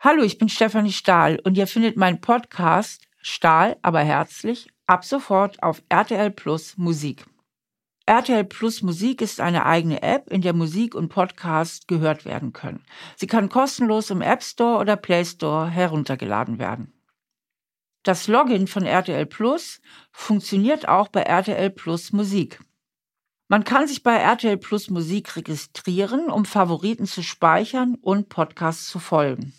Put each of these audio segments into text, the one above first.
Hallo, ich bin Stefanie Stahl und ihr findet meinen Podcast Stahl, aber herzlich ab sofort auf RTL Plus Musik. RTL Plus Musik ist eine eigene App, in der Musik und Podcast gehört werden können. Sie kann kostenlos im App Store oder Play Store heruntergeladen werden. Das Login von RTL Plus funktioniert auch bei RTL Plus Musik. Man kann sich bei RTL Plus Musik registrieren, um Favoriten zu speichern und Podcasts zu folgen.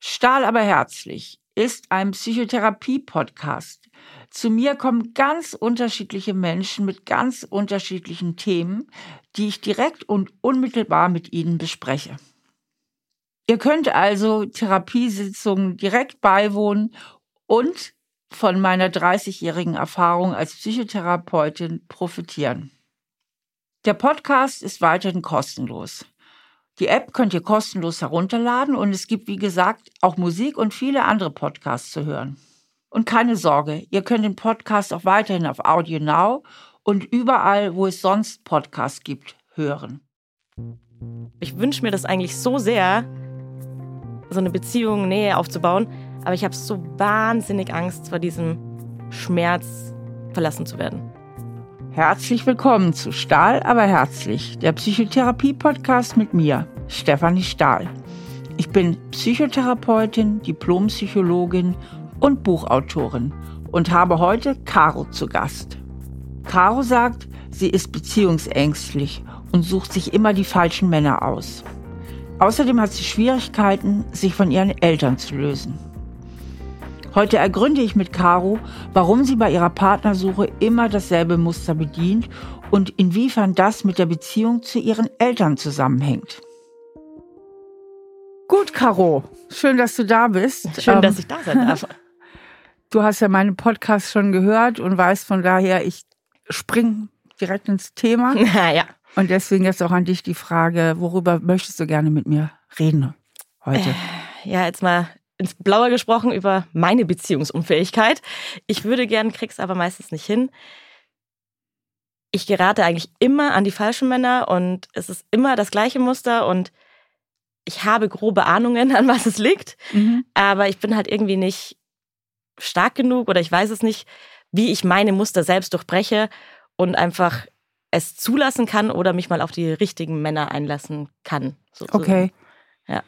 Stahl aber herzlich ist ein Psychotherapie-Podcast. Zu mir kommen ganz unterschiedliche Menschen mit ganz unterschiedlichen Themen, die ich direkt und unmittelbar mit ihnen bespreche. Ihr könnt also Therapiesitzungen direkt beiwohnen und von meiner 30-jährigen Erfahrung als Psychotherapeutin profitieren. Der Podcast ist weiterhin kostenlos. Die App könnt ihr kostenlos herunterladen und es gibt, wie gesagt, auch Musik und viele andere Podcasts zu hören. Und keine Sorge, ihr könnt den Podcast auch weiterhin auf Audio Now und überall, wo es sonst Podcasts gibt, hören. Ich wünsche mir das eigentlich so sehr, so eine Beziehung, Nähe aufzubauen, aber ich habe so wahnsinnig Angst vor diesem Schmerz, verlassen zu werden. Herzlich willkommen zu Stahl, aber herzlich, der Psychotherapie-Podcast mit mir, Stefanie Stahl. Ich bin Psychotherapeutin, Diplompsychologin und Buchautorin und habe heute Caro zu Gast. Caro sagt, sie ist beziehungsängstlich und sucht sich immer die falschen Männer aus. Außerdem hat sie Schwierigkeiten, sich von ihren Eltern zu lösen. Heute ergründe ich mit Caro, warum sie bei ihrer Partnersuche immer dasselbe Muster bedient und inwiefern das mit der Beziehung zu ihren Eltern zusammenhängt. Gut, Caro, schön, dass du da bist. Schön, ähm, dass ich da sein darf. Du hast ja meinen Podcast schon gehört und weißt von daher, ich spring direkt ins Thema. ja. Und deswegen jetzt auch an dich die Frage, worüber möchtest du gerne mit mir reden heute? Äh, ja, jetzt mal ins Blaue gesprochen über meine Beziehungsunfähigkeit. Ich würde gern, krieg's aber meistens nicht hin. Ich gerate eigentlich immer an die falschen Männer und es ist immer das gleiche Muster und ich habe grobe Ahnungen, an was es liegt, mhm. aber ich bin halt irgendwie nicht stark genug oder ich weiß es nicht, wie ich meine Muster selbst durchbreche und einfach es zulassen kann oder mich mal auf die richtigen Männer einlassen kann. Sozusagen. Okay. Ja.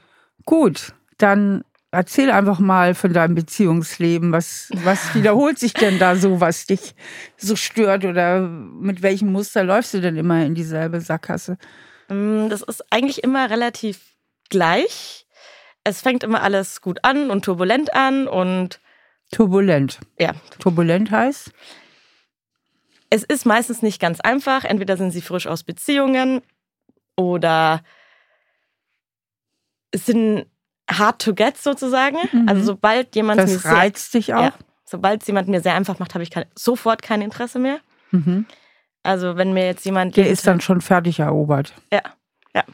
Gut, dann Erzähl einfach mal von deinem Beziehungsleben. Was, was wiederholt sich denn da so, was dich so stört? Oder mit welchem Muster läufst du denn immer in dieselbe Sackgasse? Mm, das ist eigentlich immer relativ gleich. Es fängt immer alles gut an und turbulent an und. Turbulent. Ja. Turbulent heißt? Es ist meistens nicht ganz einfach. Entweder sind sie frisch aus Beziehungen oder es sind hard to get sozusagen. Mhm. Also sobald jemand das mir reizt sehr, dich auch. Ja, sobald es jemand mir sehr einfach macht, habe ich kein, sofort kein Interesse mehr. Mhm. Also wenn mir jetzt jemand der ist dann schon fertig erobert. Ja, ja.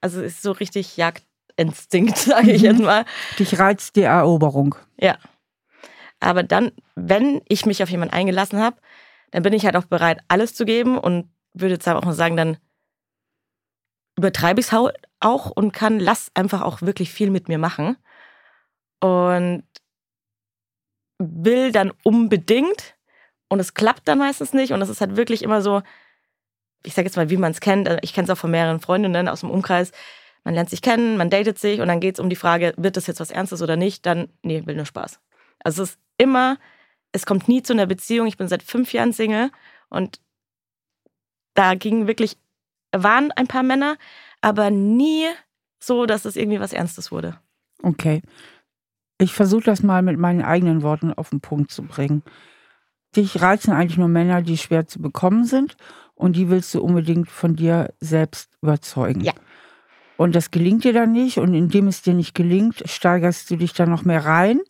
Also es ist so richtig Jagdinstinkt, sage ich mhm. jetzt mal. Dich reizt die Eroberung. Ja. Aber dann, wenn ich mich auf jemanden eingelassen habe, dann bin ich halt auch bereit, alles zu geben und würde jetzt auch mal sagen, dann übertreibe ich es auch und kann, lass einfach auch wirklich viel mit mir machen. Und will dann unbedingt. Und es klappt dann meistens nicht. Und es ist halt wirklich immer so, ich sage jetzt mal, wie man es kennt, ich kenne es auch von mehreren Freundinnen aus dem Umkreis, man lernt sich kennen, man datet sich und dann geht es um die Frage, wird das jetzt was Ernstes oder nicht, dann, nee, will nur Spaß. Also es ist immer, es kommt nie zu einer Beziehung, ich bin seit fünf Jahren Single und da ging wirklich, waren ein paar Männer, aber nie so, dass es irgendwie was Ernstes wurde. Okay. Ich versuche das mal mit meinen eigenen Worten auf den Punkt zu bringen. Dich reizen eigentlich nur Männer, die schwer zu bekommen sind und die willst du unbedingt von dir selbst überzeugen. Ja. Und das gelingt dir dann nicht und indem es dir nicht gelingt, steigerst du dich dann noch mehr rein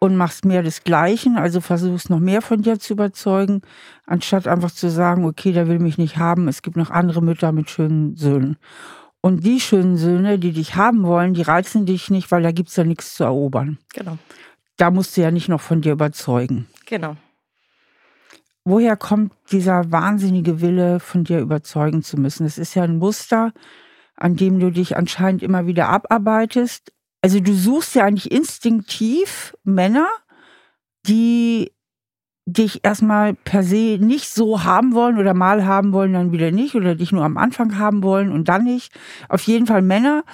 und machst mehr des Gleichen, also versuchst noch mehr von dir zu überzeugen, anstatt einfach zu sagen, okay, der will mich nicht haben, es gibt noch andere Mütter mit schönen Söhnen. Und die schönen Söhne, die dich haben wollen, die reizen dich nicht, weil da gibt es ja nichts zu erobern. Genau. Da musst du ja nicht noch von dir überzeugen. Genau. Woher kommt dieser wahnsinnige Wille, von dir überzeugen zu müssen? Es ist ja ein Muster, an dem du dich anscheinend immer wieder abarbeitest, also du suchst ja eigentlich instinktiv Männer, die dich erstmal per se nicht so haben wollen oder mal haben wollen, dann wieder nicht oder dich nur am Anfang haben wollen und dann nicht. Auf jeden Fall Männer,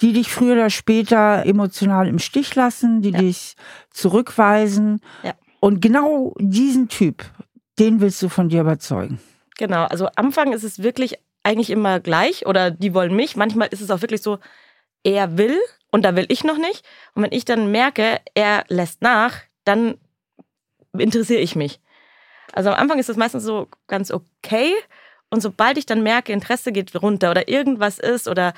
die dich früher oder später emotional im Stich lassen, die ja. dich zurückweisen. Ja. Und genau diesen Typ, den willst du von dir überzeugen. Genau, also Anfang ist es wirklich eigentlich immer gleich oder die wollen mich. Manchmal ist es auch wirklich so, er will und da will ich noch nicht. Und wenn ich dann merke, er lässt nach, dann interessiere ich mich. Also am Anfang ist das meistens so ganz okay. Und sobald ich dann merke, Interesse geht runter oder irgendwas ist oder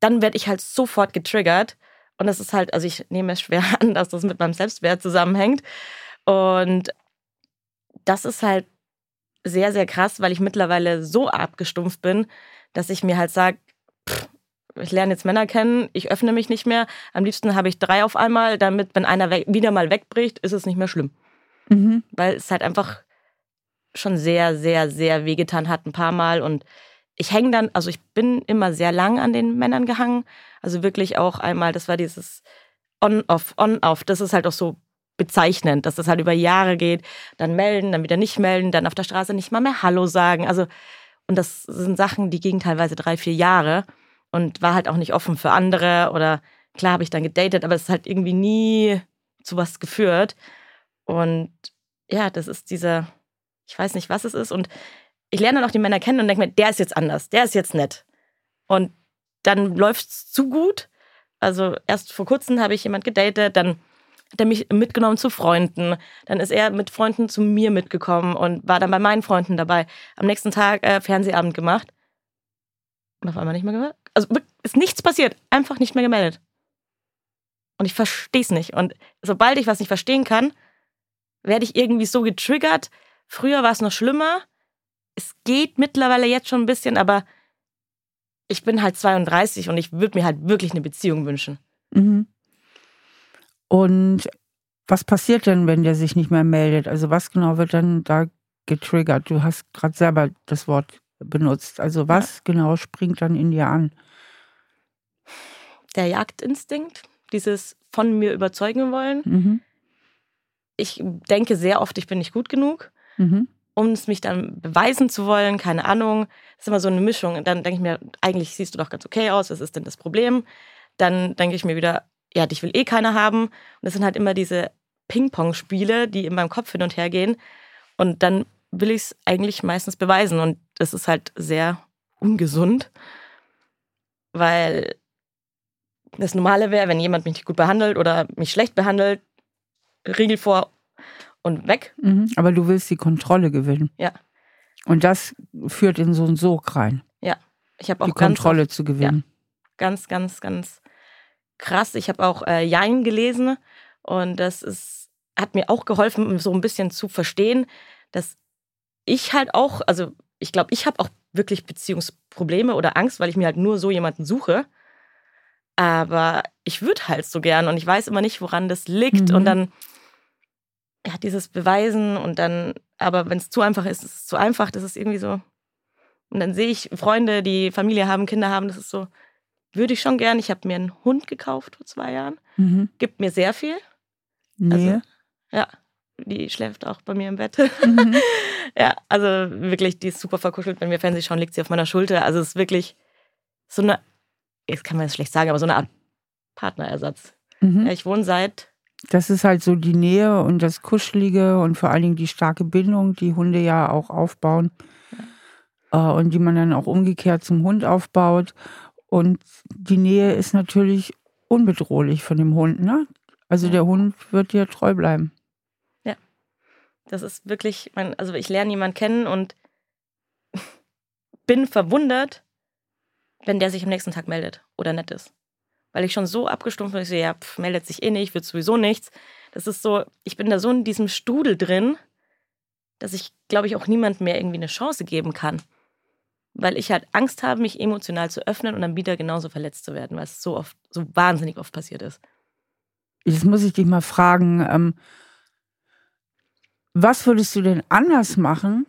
dann werde ich halt sofort getriggert. Und das ist halt, also ich nehme es schwer an, dass das mit meinem Selbstwert zusammenhängt. Und das ist halt sehr, sehr krass, weil ich mittlerweile so abgestumpft bin, dass ich mir halt sage, ich lerne jetzt Männer kennen, ich öffne mich nicht mehr. Am liebsten habe ich drei auf einmal, damit, wenn einer wieder mal wegbricht, ist es nicht mehr schlimm. Mhm. Weil es halt einfach schon sehr, sehr, sehr wehgetan hat, ein paar Mal. Und ich hänge dann, also ich bin immer sehr lang an den Männern gehangen. Also wirklich auch einmal, das war dieses On-Off, On-Off. Das ist halt auch so bezeichnend, dass das halt über Jahre geht. Dann melden, dann wieder nicht melden, dann auf der Straße nicht mal mehr Hallo sagen. Also, und das sind Sachen, die gingen teilweise drei, vier Jahre und war halt auch nicht offen für andere. Oder klar habe ich dann gedatet, aber es ist halt irgendwie nie zu was geführt. Und ja, das ist dieser, ich weiß nicht, was es ist. Und ich lerne dann auch die Männer kennen und denke mir, der ist jetzt anders, der ist jetzt nett. Und dann läuft es zu gut. Also erst vor kurzem habe ich jemand gedatet, dann hat er mich mitgenommen zu Freunden. Dann ist er mit Freunden zu mir mitgekommen und war dann bei meinen Freunden dabei. Am nächsten Tag äh, Fernsehabend gemacht. Und auf einmal nicht mehr gemeldet. Also ist nichts passiert, einfach nicht mehr gemeldet. Und ich verstehe es nicht. Und sobald ich was nicht verstehen kann, werde ich irgendwie so getriggert. Früher war es noch schlimmer. Es geht mittlerweile jetzt schon ein bisschen, aber ich bin halt 32 und ich würde mir halt wirklich eine Beziehung wünschen. Mhm. Und was passiert denn, wenn der sich nicht mehr meldet? Also was genau wird dann da getriggert? Du hast gerade selber das Wort benutzt. Also was ja. genau springt dann in dir an? Der Jagdinstinkt, dieses von mir überzeugen wollen. Mhm ich denke sehr oft, ich bin nicht gut genug. Mhm. Um es mich dann beweisen zu wollen, keine Ahnung. Das ist immer so eine Mischung. Und dann denke ich mir, eigentlich siehst du doch ganz okay aus, was ist denn das Problem? Dann denke ich mir wieder, ja, dich will eh keiner haben. Und das sind halt immer diese Ping-Pong-Spiele, die in meinem Kopf hin und her gehen. Und dann will ich es eigentlich meistens beweisen. Und das ist halt sehr ungesund, weil das Normale wäre, wenn jemand mich nicht gut behandelt oder mich schlecht behandelt, Riegel vor und weg. Mhm, aber du willst die Kontrolle gewinnen. Ja. Und das führt in so einen Sog rein. Ja. Ich habe auch die Kontrolle oft, zu gewinnen. Ja, ganz, ganz, ganz krass. Ich habe auch äh, Jein gelesen und das ist, hat mir auch geholfen, so ein bisschen zu verstehen, dass ich halt auch, also ich glaube, ich habe auch wirklich Beziehungsprobleme oder Angst, weil ich mir halt nur so jemanden suche. Aber ich würde halt so gern und ich weiß immer nicht, woran das liegt. Mhm. Und dann ja, dieses Beweisen und dann, aber wenn es zu einfach ist, ist es zu einfach, das ist irgendwie so. Und dann sehe ich Freunde, die Familie haben, Kinder haben, das ist so, würde ich schon gern. Ich habe mir einen Hund gekauft vor zwei Jahren. Mhm. Gibt mir sehr viel. Nee. Also, ja, die schläft auch bei mir im Bett. Mhm. ja, also wirklich, die ist super verkuschelt. Wenn wir Fernsehen schauen, liegt sie auf meiner Schulter. Also es ist wirklich so eine, jetzt kann man es schlecht sagen, aber so eine Art Partnerersatz. Mhm. Ja, ich wohne seit das ist halt so die Nähe und das Kuschelige und vor allen Dingen die starke Bindung, die Hunde ja auch aufbauen äh, und die man dann auch umgekehrt zum Hund aufbaut. Und die Nähe ist natürlich unbedrohlich von dem Hund. Ne? Also der Hund wird dir treu bleiben. Ja, das ist wirklich, mein, also ich lerne jemanden kennen und bin verwundert, wenn der sich am nächsten Tag meldet oder nett ist weil ich schon so abgestumpft bin. Ich so, ja, pff, meldet sich eh nicht, wird sowieso nichts. Das ist so, ich bin da so in diesem Strudel drin, dass ich, glaube ich, auch niemand mehr irgendwie eine Chance geben kann. Weil ich halt Angst habe, mich emotional zu öffnen und dann wieder genauso verletzt zu werden, weil es so oft, so wahnsinnig oft passiert ist. Jetzt muss ich dich mal fragen, ähm, was würdest du denn anders machen?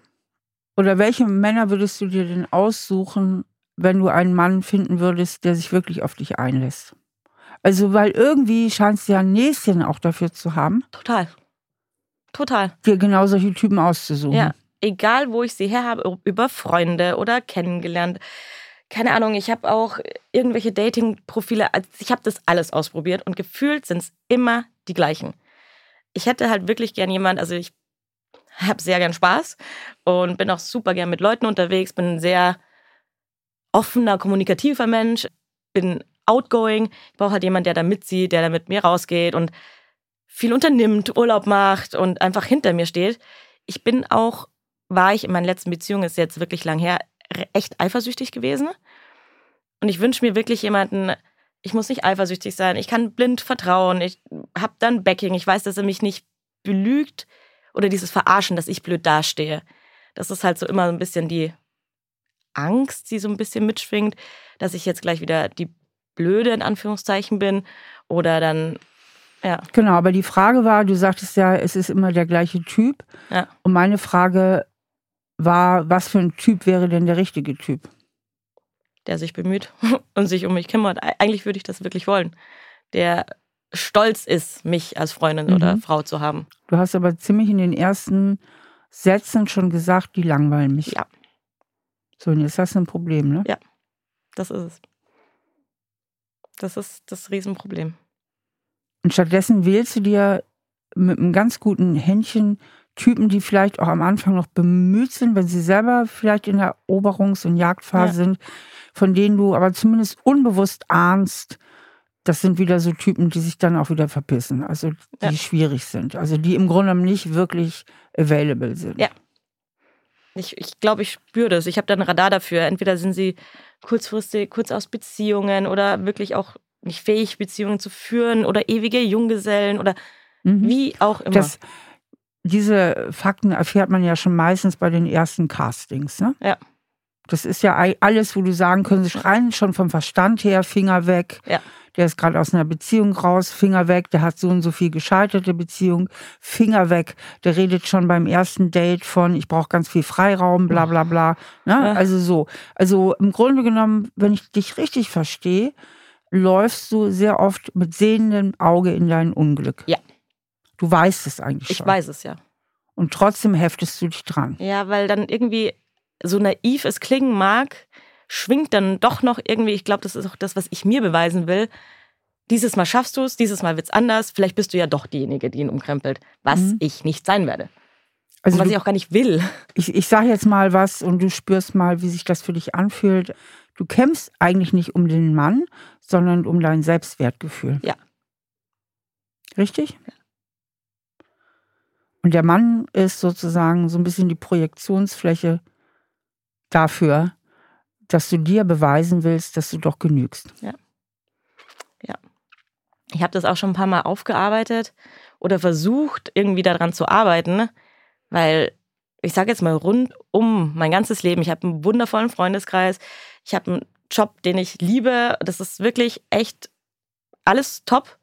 Oder welche Männer würdest du dir denn aussuchen, wenn du einen Mann finden würdest, der sich wirklich auf dich einlässt? Also, weil irgendwie scheinst du ja ein Näschen auch dafür zu haben, Total. Total. dir genau solche Typen auszusuchen. Ja. Egal, wo ich sie her habe, über Freunde oder kennengelernt. Keine Ahnung, ich habe auch irgendwelche Dating-Profile, also ich habe das alles ausprobiert und gefühlt sind es immer die gleichen. Ich hätte halt wirklich gern jemand, also ich habe sehr gern Spaß und bin auch super gern mit Leuten unterwegs, bin sehr offener, kommunikativer Mensch, bin outgoing. Ich brauche halt jemanden, der da mitzieht, der da mit mir rausgeht und viel unternimmt, Urlaub macht und einfach hinter mir steht. Ich bin auch, war ich in meinen letzten Beziehungen, ist jetzt wirklich lang her, echt eifersüchtig gewesen. Und ich wünsche mir wirklich jemanden, ich muss nicht eifersüchtig sein, ich kann blind vertrauen, ich habe dann Backing, ich weiß, dass er mich nicht belügt oder dieses Verarschen, dass ich blöd dastehe. Das ist halt so immer ein bisschen die Angst, die so ein bisschen mitschwingt, dass ich jetzt gleich wieder die Blöde in Anführungszeichen bin oder dann, ja. Genau, aber die Frage war, du sagtest ja, es ist immer der gleiche Typ. Ja. Und meine Frage war, was für ein Typ wäre denn der richtige Typ? der sich bemüht und sich um mich kümmert. Eig- Eigentlich würde ich das wirklich wollen. Der stolz ist, mich als Freundin oder Mhm. Frau zu haben. Du hast aber ziemlich in den ersten Sätzen schon gesagt, die langweilen mich. Ja. So, und jetzt hast du ein Problem, ne? Ja. Das ist es. Das ist das Riesenproblem. Und stattdessen wählst du dir mit einem ganz guten Händchen Typen, die vielleicht auch am Anfang noch bemüht sind, wenn sie selber vielleicht in der Eroberungs- und Jagdphase Ja. sind, von denen du aber zumindest unbewusst ahnst, das sind wieder so Typen, die sich dann auch wieder verpissen, also die Ja. schwierig sind, also die im Grunde nicht wirklich available sind. Ja. Ich, ich glaube, ich spüre das. Ich habe da ein Radar dafür. Entweder sind sie kurzfristig, kurz aus Beziehungen oder wirklich auch nicht fähig, Beziehungen zu führen oder ewige Junggesellen oder Mhm. wie auch immer. Das, diese Fakten erfährt man ja schon meistens bei den ersten Castings. Ne? Ja. Das ist ja alles, wo du sagen könntest, rein schon vom Verstand her, Finger weg. Ja. Der ist gerade aus einer Beziehung raus, Finger weg. Der hat so und so viel gescheiterte Beziehung, Finger weg. Der redet schon beim ersten Date von, ich brauche ganz viel Freiraum, bla bla bla. Ne? Ja. Also so. Also im Grunde genommen, wenn ich dich richtig verstehe, läufst du sehr oft mit sehendem Auge in dein Unglück. Ja. Du weißt es eigentlich ich schon. weiß es ja. Und trotzdem heftest du dich dran. Ja, weil dann irgendwie so naiv es klingen mag, schwingt dann doch noch irgendwie, ich glaube, das ist auch das, was ich mir beweisen will. Dieses Mal schaffst du es, dieses Mal wird's anders. Vielleicht bist du ja doch diejenige, die ihn umkrempelt, was Mhm. ich nicht sein werde. Also und was du, ich auch gar nicht will. ich, ich sage jetzt mal was und du spürst mal, wie sich das für dich anfühlt. Du kämpfst eigentlich nicht um den Mann, sondern um dein Selbstwertgefühl. Ja. Richtig? Und der Mann ist sozusagen so ein bisschen die Projektionsfläche dafür, dass du dir beweisen willst, dass du doch genügst. Ich habe das auch schon ein paar Mal aufgearbeitet oder versucht, irgendwie daran zu arbeiten, weil ich sage jetzt mal rund um mein ganzes Leben, ich habe einen wundervollen Freundeskreis, ich habe einen Job, den ich liebe, das ist wirklich echt alles top.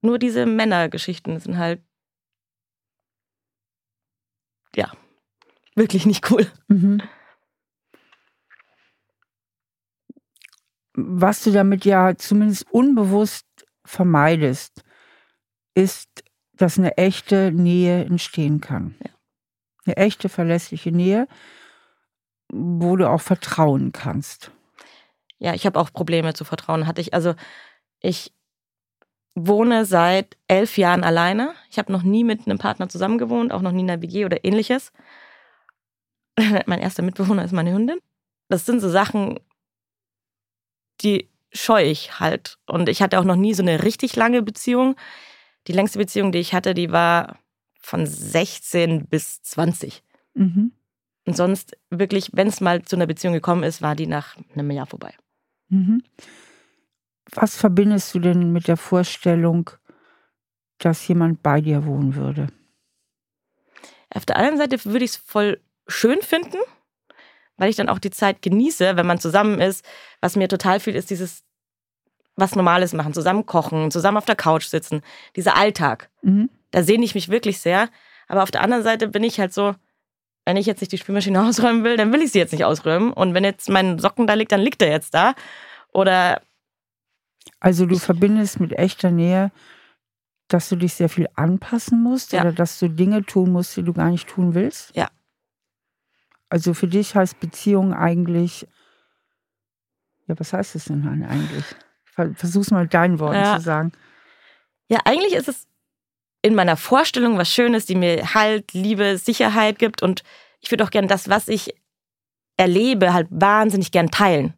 Nur diese Männergeschichten sind halt, ja, wirklich nicht cool. Mhm. Was du damit ja zumindest unbewusst vermeidest, ist, dass eine echte Nähe entstehen kann. Ja. Eine echte, verlässliche Nähe, wo du auch vertrauen kannst. Ja, ich habe auch Probleme zu vertrauen. Hatte ich, also ich wohne seit elf Jahren alleine. Ich habe noch nie mit einem Partner zusammen gewohnt, auch noch nie in einer WG oder ähnliches. mein erster Mitbewohner ist meine Hündin. Das sind so Sachen, die scheue ich halt. Und ich hatte auch noch nie so eine richtig lange Beziehung. Die längste Beziehung, die ich hatte, die war von 16 bis 20. Mhm. Und sonst wirklich, wenn es mal zu einer Beziehung gekommen ist, war die nach einem Jahr vorbei. Mhm. Was verbindest du denn mit der Vorstellung, dass jemand bei dir wohnen würde? Auf der anderen Seite würde ich es voll schön finden, weil ich dann auch die Zeit genieße, wenn man zusammen ist. Was mir total viel ist, dieses was Normales machen, zusammen kochen, zusammen auf der Couch sitzen, dieser Alltag. Mhm. Da sehne ich mich wirklich sehr. Aber auf der anderen Seite bin ich halt so, wenn ich jetzt nicht die Spülmaschine ausräumen will, dann will ich sie jetzt nicht ausräumen. Und wenn jetzt mein Socken da liegt, dann liegt er jetzt da. Oder Also du verbindest mit echter Nähe, dass du dich sehr viel anpassen musst Ja. oder dass du Dinge tun musst, die du gar nicht tun willst? Ja. Also für dich heißt Beziehung eigentlich, ja, was heißt es denn dann eigentlich? Ver- Versuch's mal mit deinen Worten Ja. zu sagen. Ja, eigentlich ist es in meiner Vorstellung was Schönes, die mir Halt, Liebe, Sicherheit gibt. Und ich würde auch gern das, was ich erlebe, halt wahnsinnig gern teilen.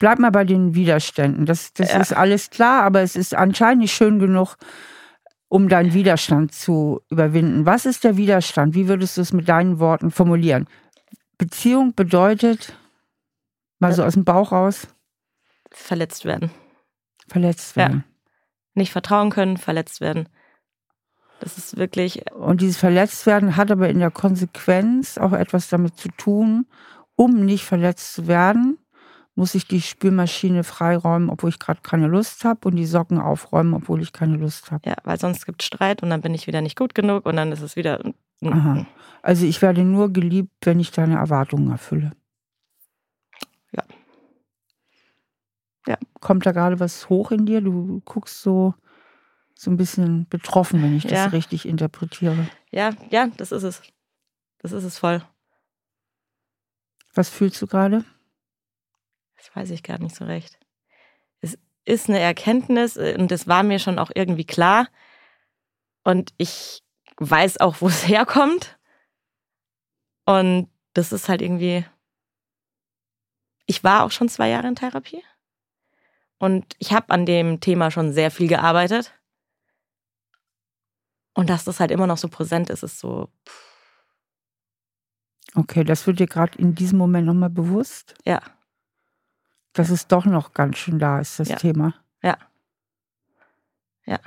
Bleib mal bei den Widerständen. Das, das Ja. ist alles klar, aber es ist anscheinend nicht schön genug, um deinen Widerstand zu überwinden. Was ist der Widerstand? Wie würdest du es mit deinen Worten formulieren? Beziehung bedeutet, mal so aus dem Bauch raus, Verletzt werden. verletzt Ja. werden. Nicht vertrauen können, verletzt werden. Das ist wirklich, Und dieses Verletztwerden hat aber in der Konsequenz auch etwas damit zu tun, um nicht verletzt zu werden, muss ich die Spülmaschine freiräumen, obwohl ich gerade keine Lust habe und die Socken aufräumen, obwohl ich keine Lust habe. ja, weil sonst gibt es Streit und dann bin ich wieder nicht gut genug und dann ist es wieder. Aha. Also ich werde nur geliebt, wenn ich deine Erwartungen erfülle. Ja. Ja. Kommt da gerade was hoch in dir? Du guckst so, so ein bisschen betroffen, wenn ich das Ja. richtig interpretiere. Ja, ja, das ist es. Das ist es voll. Was fühlst du gerade? Das weiß ich gar nicht so recht. Es ist eine Erkenntnis äh, und das war mir schon auch irgendwie klar. Und ich weiß auch, wo es herkommt. Und das ist halt irgendwie. Ich war auch schon zwei Jahre in Therapie. Und ich habe an dem Thema schon sehr viel gearbeitet. Und dass das halt immer noch so präsent ist, ist so, Okay, das wird dir gerade in diesem Moment nochmal bewusst, ja, dass es doch noch ganz schön da ist, das Ja. Thema. Ja. Ja.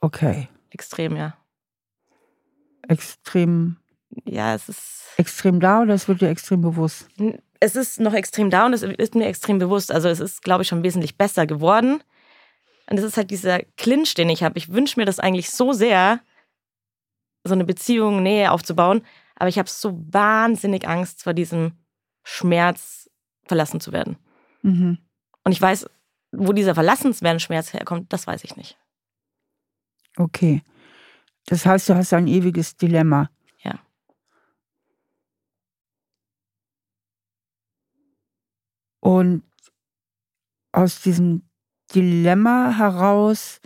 Okay, extrem, ja. Extrem, Ja, es ist. extrem da oder es wird dir extrem bewusst? es ist noch extrem da und es ist mir extrem bewusst. Also es ist, glaube ich, schon wesentlich besser geworden. Und es ist halt dieser Clinch, den ich habe. Ich wünsche mir das eigentlich so sehr, so eine Beziehung, Nähe aufzubauen. Aber ich habe so wahnsinnig Angst vor diesem Schmerz, verlassen zu werden. Mhm. Und ich weiß, wo dieser Verlassenswerden-Schmerz herkommt, das weiß ich nicht. Okay. Das heißt, du hast ein ewiges Dilemma. Ja. Und aus diesem Dilemma heraus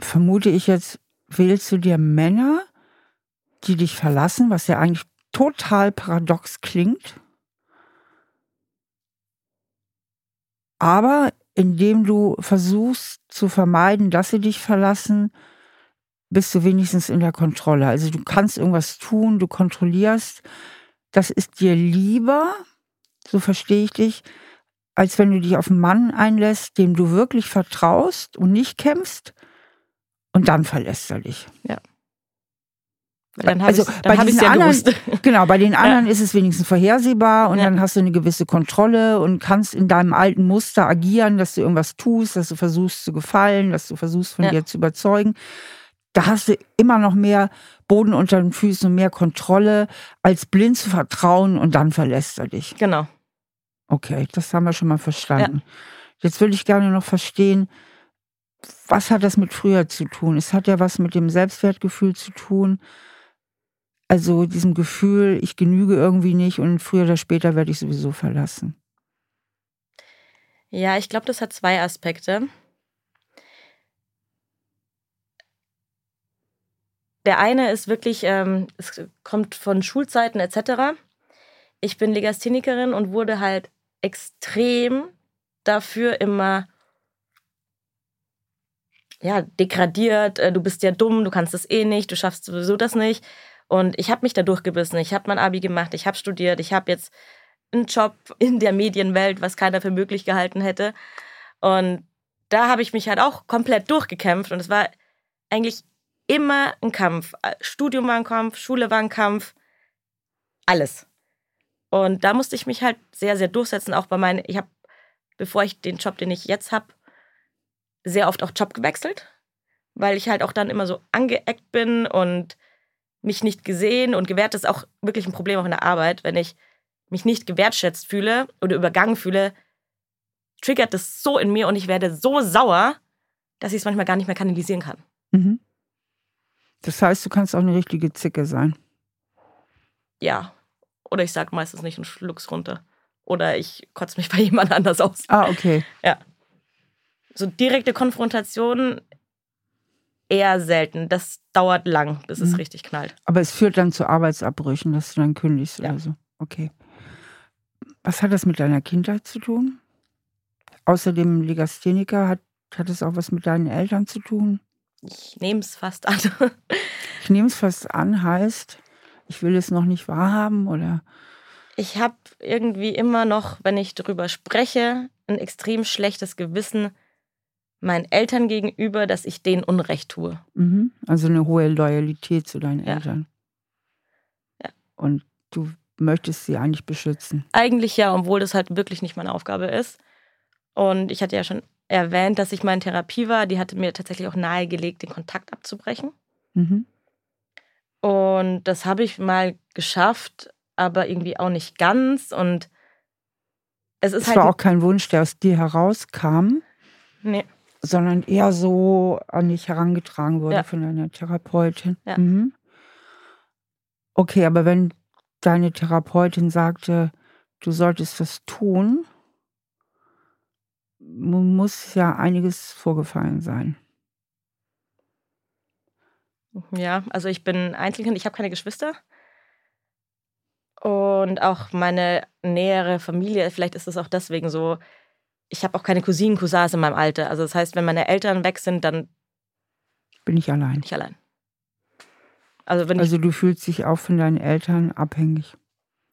vermute ich jetzt, wählst du dir Männer, die dich verlassen, was ja eigentlich total paradox klingt. Aber indem du versuchst zu vermeiden, dass sie dich verlassen, bist du wenigstens in der Kontrolle. Also du kannst irgendwas tun, du kontrollierst. Das ist dir lieber, so verstehe ich dich, als wenn du dich auf einen Mann einlässt, dem du wirklich vertraust und nicht kämpfst und dann verlässt er dich. Weil Dann Also, ich bei dann ich's diesen ja anderen- gewusst. Genau, bei den anderen ist es wenigstens vorhersehbar und Ja. dann hast du eine gewisse Kontrolle und kannst in deinem alten Muster agieren, dass du irgendwas tust, dass du versuchst zu gefallen, dass du versuchst von Ja. dir zu überzeugen. Da hast du immer noch mehr Boden unter den Füßen und mehr Kontrolle, als blind zu vertrauen und dann verlässt er dich. Genau. Okay, das haben wir schon mal verstanden. Jetzt würde ich gerne noch verstehen, was hat das mit früher zu tun? Es hat ja was mit dem Selbstwertgefühl zu tun. Also diesem Gefühl, ich genüge irgendwie nicht und früher oder später werde ich sowieso verlassen. Ja, ich glaube, das hat zwei Aspekte. Der eine ist wirklich, ähm, es kommt von Schulzeiten etc. Ich bin Legasthenikerin und wurde halt extrem dafür immer ja, degradiert. äh, Du bist ja dumm, du kannst das eh nicht, du schaffst sowieso das nicht. Und ich habe mich da durchgebissen. Ich habe mein Abi gemacht, ich habe studiert, ich habe jetzt einen Job in der Medienwelt, was keiner für möglich gehalten hätte. Und da habe ich mich halt auch komplett durchgekämpft. Und es war eigentlich immer ein Kampf. Studium war ein Kampf, Schule war ein Kampf, alles. Und da musste ich mich halt sehr, sehr durchsetzen. Auch bei meinen, ich habe, bevor ich den Job, den ich jetzt habe, sehr oft auch Job gewechselt, weil ich halt auch dann immer so angeeckt bin und mich nicht gesehen und gewährt ist auch wirklich ein Problem auch in der Arbeit, wenn ich mich nicht gewertschätzt fühle oder übergangen fühle, triggert das so in mir und ich werde so sauer, dass ich es manchmal gar nicht mehr kanalisieren kann. Mhm. Das heißt, du kannst auch eine richtige Zicke sein. Ja. Oder ich sage meistens nicht und schluck's runter. Oder ich kotze mich bei jemand anders aus. Ah, okay. Ja. So direkte Konfrontation eher selten. Das dauert lang, bis es Mhm. richtig knallt. Aber es führt dann zu Arbeitsabbrüchen, dass du dann kündigst Ja. oder so. Okay. Was hat das mit deiner Kindheit zu tun? Außer dem Legastheniker hat, hat es auch was mit deinen Eltern zu tun? Ich nehme es fast an. Ich nehme es fast an, heißt, ich will es noch nicht wahrhaben oder Ich habe irgendwie immer noch, wenn ich darüber spreche, ein extrem schlechtes Gewissen meinen Eltern gegenüber, dass ich denen Unrecht tue. mhm. also eine hohe Loyalität zu deinen Ja. Eltern. Ja. Und du möchtest sie eigentlich beschützen. Eigentlich ja, obwohl das halt wirklich nicht meine Aufgabe ist. Und ich hatte ja schon erwähnt, dass ich mal in Therapie war. Die hatte mir tatsächlich auch nahegelegt, den Kontakt abzubrechen. Mhm. Und das habe ich mal geschafft, aber irgendwie auch nicht ganz. Und es ist Es halt. war auch kein Wunsch, der aus dir herauskam, nee, sondern eher so an dich herangetragen wurde Ja. von deiner Therapeutin. Ja. Mhm. Okay, aber wenn deine Therapeutin sagte, du solltest das tun, mu- muss ja einiges vorgefallen sein. Ja, also ich bin Einzelkind, ich habe keine Geschwister. Und auch meine nähere Familie, vielleicht ist es auch deswegen so, ich habe auch keine Cousinen, Cousins in meinem Alter. Also das heißt, wenn meine Eltern weg sind, dann Bin ich allein. bin ich allein. Also wenn Also du fühlst dich auch von deinen Eltern abhängig.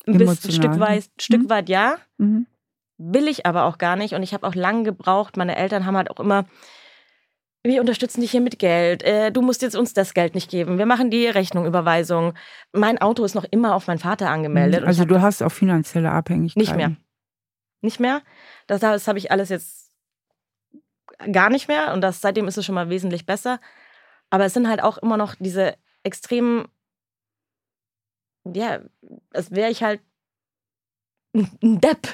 ein, bisschen, Stück ne? weit, Stück Mhm. weit ja, Mhm. will ich aber auch gar nicht. Und ich habe auch lange gebraucht. Meine Eltern haben halt auch immer, wir unterstützen dich hier mit Geld. Äh, du musst jetzt uns das Geld nicht geben. Wir machen die Rechnung, Überweisung. Mein Auto ist noch immer auf meinen Vater angemeldet. ich Also du hast auch finanzielle Abhängigkeiten. Nicht mehr. nicht mehr. Das, das habe ich alles jetzt gar nicht mehr und das, seitdem ist es schon mal wesentlich besser. Aber es sind halt auch immer noch diese extremen, ja, als wäre ich halt ein Depp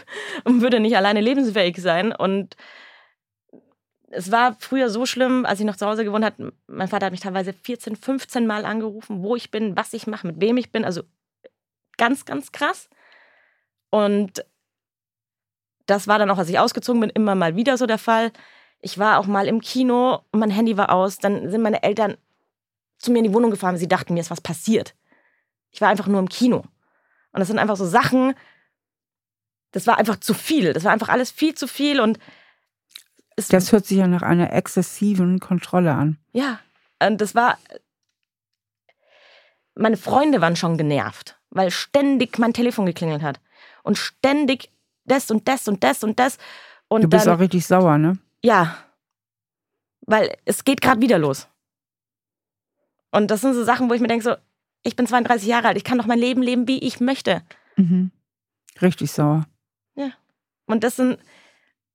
und würde nicht alleine lebensfähig sein. Und es war früher so schlimm, als ich noch zu Hause gewohnt habe. Mein Vater hat mich teilweise 14, 15 Mal angerufen, wo ich bin, was ich mache, mit wem ich bin. Also ganz, ganz krass. Und das war dann auch, als ich ausgezogen bin, immer mal wieder so der Fall. Ich war auch mal im Kino und mein Handy war aus. Dann sind meine Eltern zu mir in die Wohnung gefahren, weil sie dachten, mir ist was passiert. Ich war einfach nur im Kino. Und das sind einfach so Sachen, das war einfach zu viel. Das war einfach alles viel zu viel und Das hört sich ja nach einer exzessiven Kontrolle an. ja, und das war. Meine Freunde waren schon genervt, weil ständig mein Telefon geklingelt hat. Und ständig das und das und das und das. Und Du bist dann, auch richtig sauer, ne? Ja. Weil es geht gerade wieder los. Und das sind so Sachen, wo ich mir denke, so, ich bin 32 Jahre alt, ich kann doch mein Leben leben, wie ich möchte. Mhm. Richtig sauer. Und das sind,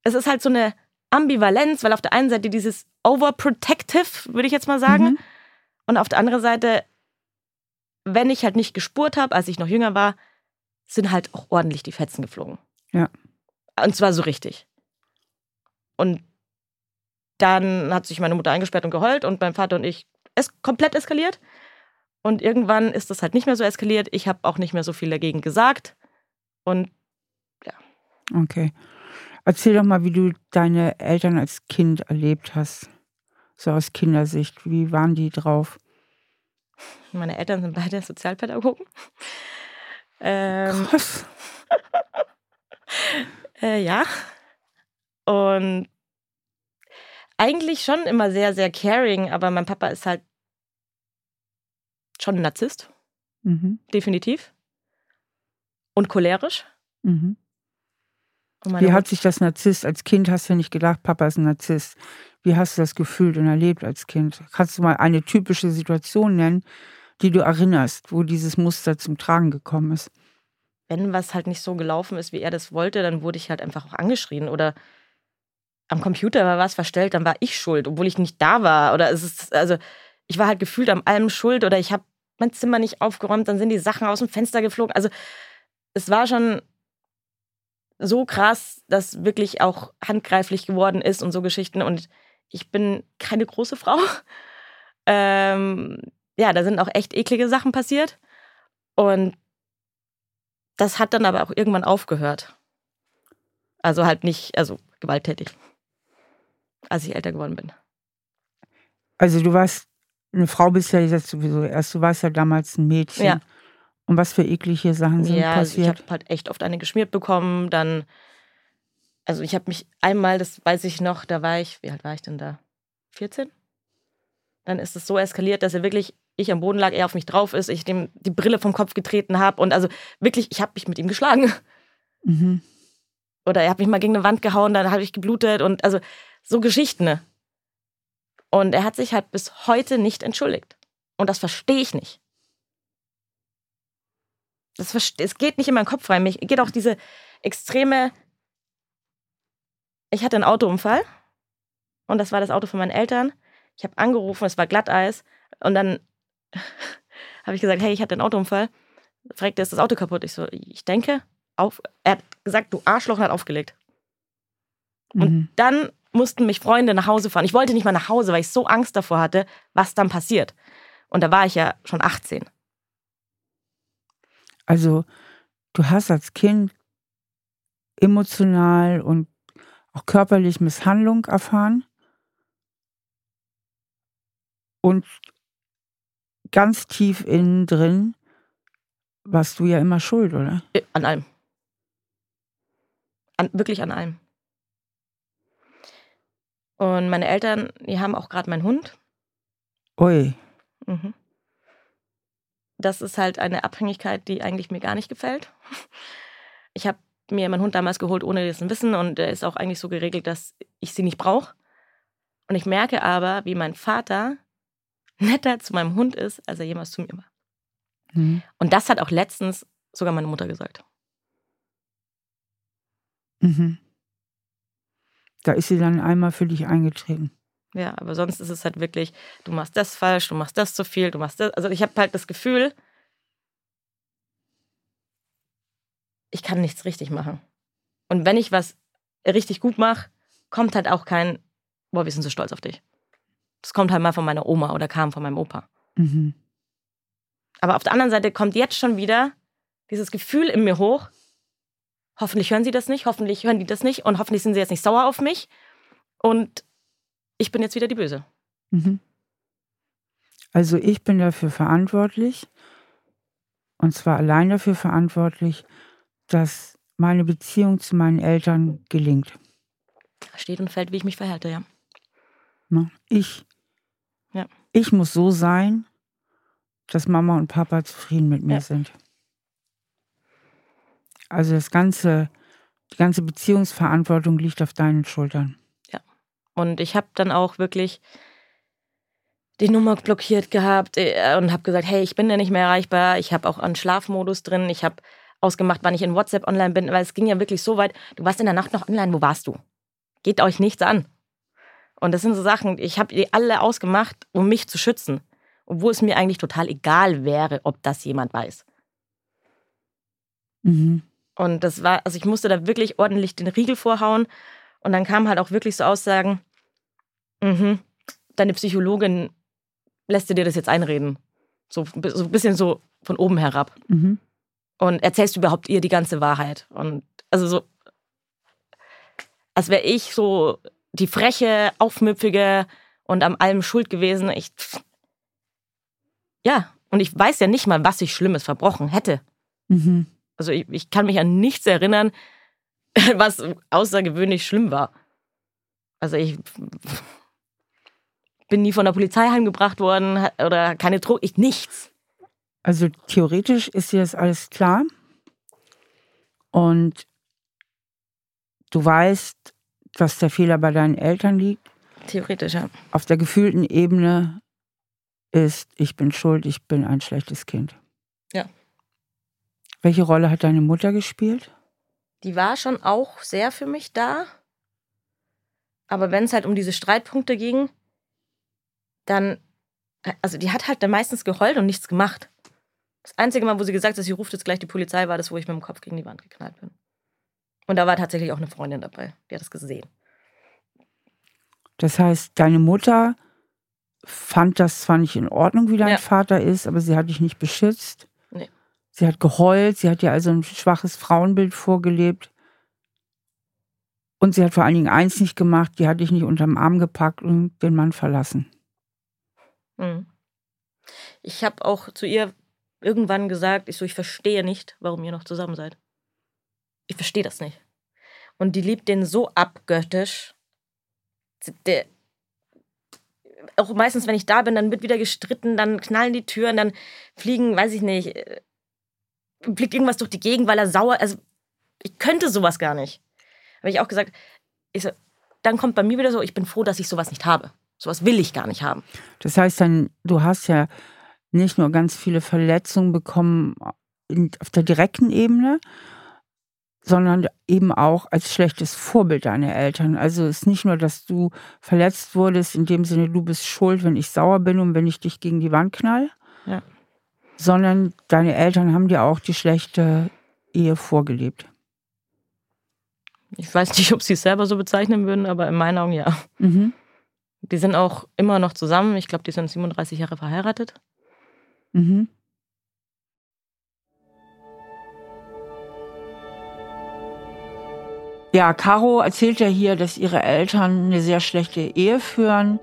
es ist halt so eine Ambivalenz, weil auf der einen Seite dieses overprotective, würde ich jetzt mal sagen, Mhm. und auf der anderen Seite, wenn ich halt nicht gespurt habe, als ich noch jünger war, sind halt auch ordentlich die Fetzen geflogen. Ja. Und zwar so richtig. Und dann hat sich meine Mutter eingesperrt und geheult und mein Vater und ich es komplett eskaliert. Und irgendwann ist das halt nicht mehr so eskaliert. Ich habe auch nicht mehr so viel dagegen gesagt. Und Okay. Erzähl doch mal, wie du deine Eltern als Kind erlebt hast. So aus Kindersicht. Wie waren die drauf? meine Eltern sind beide Sozialpädagogen. Ähm, Krass. Äh, ja. Und eigentlich schon immer sehr, sehr caring, aber mein Papa ist halt schon ein Narzisst, Mhm. definitiv. Und cholerisch. Mhm. Und Wie hat sich das Narzisst, als Kind hast du nicht gedacht, Papa ist ein Narzisst. Wie hast du das gefühlt und erlebt als Kind? Kannst du mal eine typische Situation nennen, die du erinnerst, wo dieses Muster zum Tragen gekommen ist? Wenn was halt nicht so gelaufen ist, wie er das wollte, dann wurde ich halt einfach auch angeschrien oder am Computer war was verstellt, dann war ich schuld, obwohl ich nicht da war. Oder es ist, also ich war halt gefühlt am allem schuld oder ich habe mein Zimmer nicht aufgeräumt, dann sind die Sachen aus dem Fenster geflogen. Also es war schon so krass, dass wirklich auch handgreiflich geworden ist und so Geschichten. Und ich bin keine große Frau. Ähm, ja, da sind auch echt eklige Sachen passiert. Und das hat dann aber auch irgendwann aufgehört. Also halt nicht, also gewalttätig, als ich älter geworden bin. Also du warst, eine Frau bist ja jetzt sowieso erst, du warst ja damals ein Mädchen. Ja. Und was für eklige Sachen sind ja, also ich passiert? habe halt echt oft eine geschmiert bekommen. Dann, also ich habe mich einmal, das weiß ich noch, da war ich, wie alt war ich denn da? 14? Dann ist es so eskaliert, dass er wirklich, ich am Boden lag, er auf mich drauf ist, ich dem die Brille vom Kopf getreten habe und also wirklich, ich habe mich mit ihm geschlagen. mhm. Oder er hat mich mal gegen eine Wand gehauen, dann habe ich geblutet und also so Geschichten. ne? Und er hat sich halt bis heute nicht entschuldigt. Und das verstehe ich nicht. Das es geht nicht in meinen Kopf rein. Mich geht auch diese extreme. Ich hatte einen Autounfall und das war das Auto von meinen Eltern. Ich habe angerufen, es war Glatteis und dann habe ich gesagt, hey, ich hatte einen Autounfall. Fragte, ist das Auto kaputt? Ich so, ich denke, auf. Er hat gesagt, du Arschloch und hat aufgelegt. Und Mhm. dann mussten mich Freunde nach Hause fahren. Ich wollte nicht mal nach Hause, weil ich so Angst davor hatte, was dann passiert. Und da war ich ja schon 18. Also du hast als Kind emotional und auch körperlich Misshandlung erfahren und ganz tief innen drin warst du ja immer schuld, oder? Äh, An allem. An, wirklich an allem. Und meine Eltern, die haben auch gerade meinen Hund. Ui, Mhm. Das ist halt eine Abhängigkeit, die eigentlich mir gar nicht gefällt. Ich habe mir meinen Hund damals geholt, ohne dessen Wissen, und der ist auch eigentlich so geregelt, dass ich sie nicht brauche. Und ich merke aber, wie mein Vater netter zu meinem Hund ist, als er jemals zu mir war. mhm. Und das hat auch letztens sogar meine Mutter gesagt. Mhm. Da ist sie dann einmal für dich eingetreten. Ja, aber sonst ist es halt wirklich, du machst das falsch, du machst das zu viel, du machst das. Also ich habe halt das Gefühl, ich kann nichts richtig machen. Und wenn ich was richtig gut mache, kommt halt auch kein, boah, wir sind so stolz auf dich. Das kommt halt mal von meiner Oma oder kam von meinem Opa. Mhm. Aber auf der anderen Seite kommt jetzt schon wieder dieses Gefühl in mir hoch, hoffentlich hören sie das nicht, hoffentlich hören die das nicht und hoffentlich sind sie jetzt nicht sauer auf mich. Und ich bin jetzt wieder die Böse. Mhm. Also ich bin dafür verantwortlich und zwar allein dafür verantwortlich, dass meine Beziehung zu meinen Eltern gelingt. Steht und fällt, wie ich mich verhalte, ja. Ne? Ich, Ja. ich muss so sein, dass Mama und Papa zufrieden mit mir Ja. sind. Also das ganze, die ganze Beziehungsverantwortung liegt auf deinen Schultern. Und ich habe dann auch wirklich die Nummer blockiert gehabt äh, und habe gesagt, hey, ich bin ja nicht mehr erreichbar. Ich habe auch einen Schlafmodus drin. Ich habe ausgemacht, wann ich in WhatsApp online bin, weil es ging ja wirklich so weit. Du warst in der Nacht noch online. Wo warst du? Geht euch nichts an. Und das sind so Sachen, ich habe die alle ausgemacht, um mich zu schützen. Obwohl es mir eigentlich total egal wäre, ob das jemand weiß. Mhm. Und das war, also ich musste da wirklich ordentlich den Riegel vorhauen. Und dann kamen halt auch wirklich so Aussagen, mhm, deine Psychologin lässt dir das jetzt einreden. So, so ein bisschen so von oben herab. Mhm. Und erzählst du überhaupt ihr die ganze Wahrheit? Und also so, als wäre ich so die freche, aufmüpfige und am allem schuld gewesen. Ich, ja, und ich weiß ja nicht mal, was ich Schlimmes verbrochen hätte. Mhm. Also ich, ich kann mich an nichts erinnern, was außergewöhnlich schlimm war. Also ich bin nie von der Polizei heimgebracht worden oder keine Drogen, ich nichts. Also theoretisch ist dir das alles klar. Und du weißt, dass der Fehler bei deinen Eltern liegt. Theoretisch, ja. Auf der gefühlten Ebene ist, ich bin schuld, ich bin ein schlechtes Kind. Ja. Welche Rolle hat deine Mutter gespielt? Die war schon auch sehr für mich da. Aber wenn es halt um diese Streitpunkte ging, dann, also die hat halt dann meistens geheult und nichts gemacht. Das einzige Mal, wo sie gesagt hat, sie ruft jetzt gleich die Polizei, war das, wo ich mit dem Kopf gegen die Wand geknallt bin. Und da war tatsächlich auch eine Freundin dabei, die hat das gesehen. Das heißt, deine Mutter fand das zwar nicht in Ordnung, wie dein Ja. Vater ist, aber sie hat dich nicht beschützt. Nee. Sie hat geheult, sie hat dir also ein schwaches Frauenbild vorgelebt. Und sie hat vor allen Dingen eins nicht gemacht, die hat dich nicht unterm Arm gepackt und den Mann verlassen. Mhm. Ich habe auch zu ihr irgendwann gesagt, ich so, ich verstehe nicht, warum ihr noch zusammen seid. Ich verstehe das nicht. Und die liebt den so abgöttisch. Der, auch meistens, wenn ich da bin, dann wird wieder gestritten, dann knallen die Türen, dann fliegen, weiß ich nicht, äh, fliegt irgendwas durch die Gegend, weil er sauer Also, ich könnte sowas gar nicht. Habe ich auch gesagt, ich so, dann kommt bei mir wieder so, ich bin froh, dass ich sowas nicht habe. Sowas will ich gar nicht haben. Das heißt dann, du hast ja nicht nur ganz viele Verletzungen bekommen auf der direkten Ebene, sondern eben auch als schlechtes Vorbild deiner Eltern. Also es ist nicht nur, dass du verletzt wurdest, in dem Sinne, du bist schuld, wenn ich sauer bin und wenn ich dich gegen die Wand knall, Ja. sondern deine Eltern haben dir auch die schlechte Ehe vorgelebt. Ich weiß nicht, ob sie es selber so bezeichnen würden, aber in meinen Augen ja. Mhm. Die sind auch immer noch zusammen. Ich glaube, die sind 37 Jahre verheiratet. Mhm. Ja, Caro erzählt ja hier, dass ihre Eltern eine sehr schlechte Ehe führen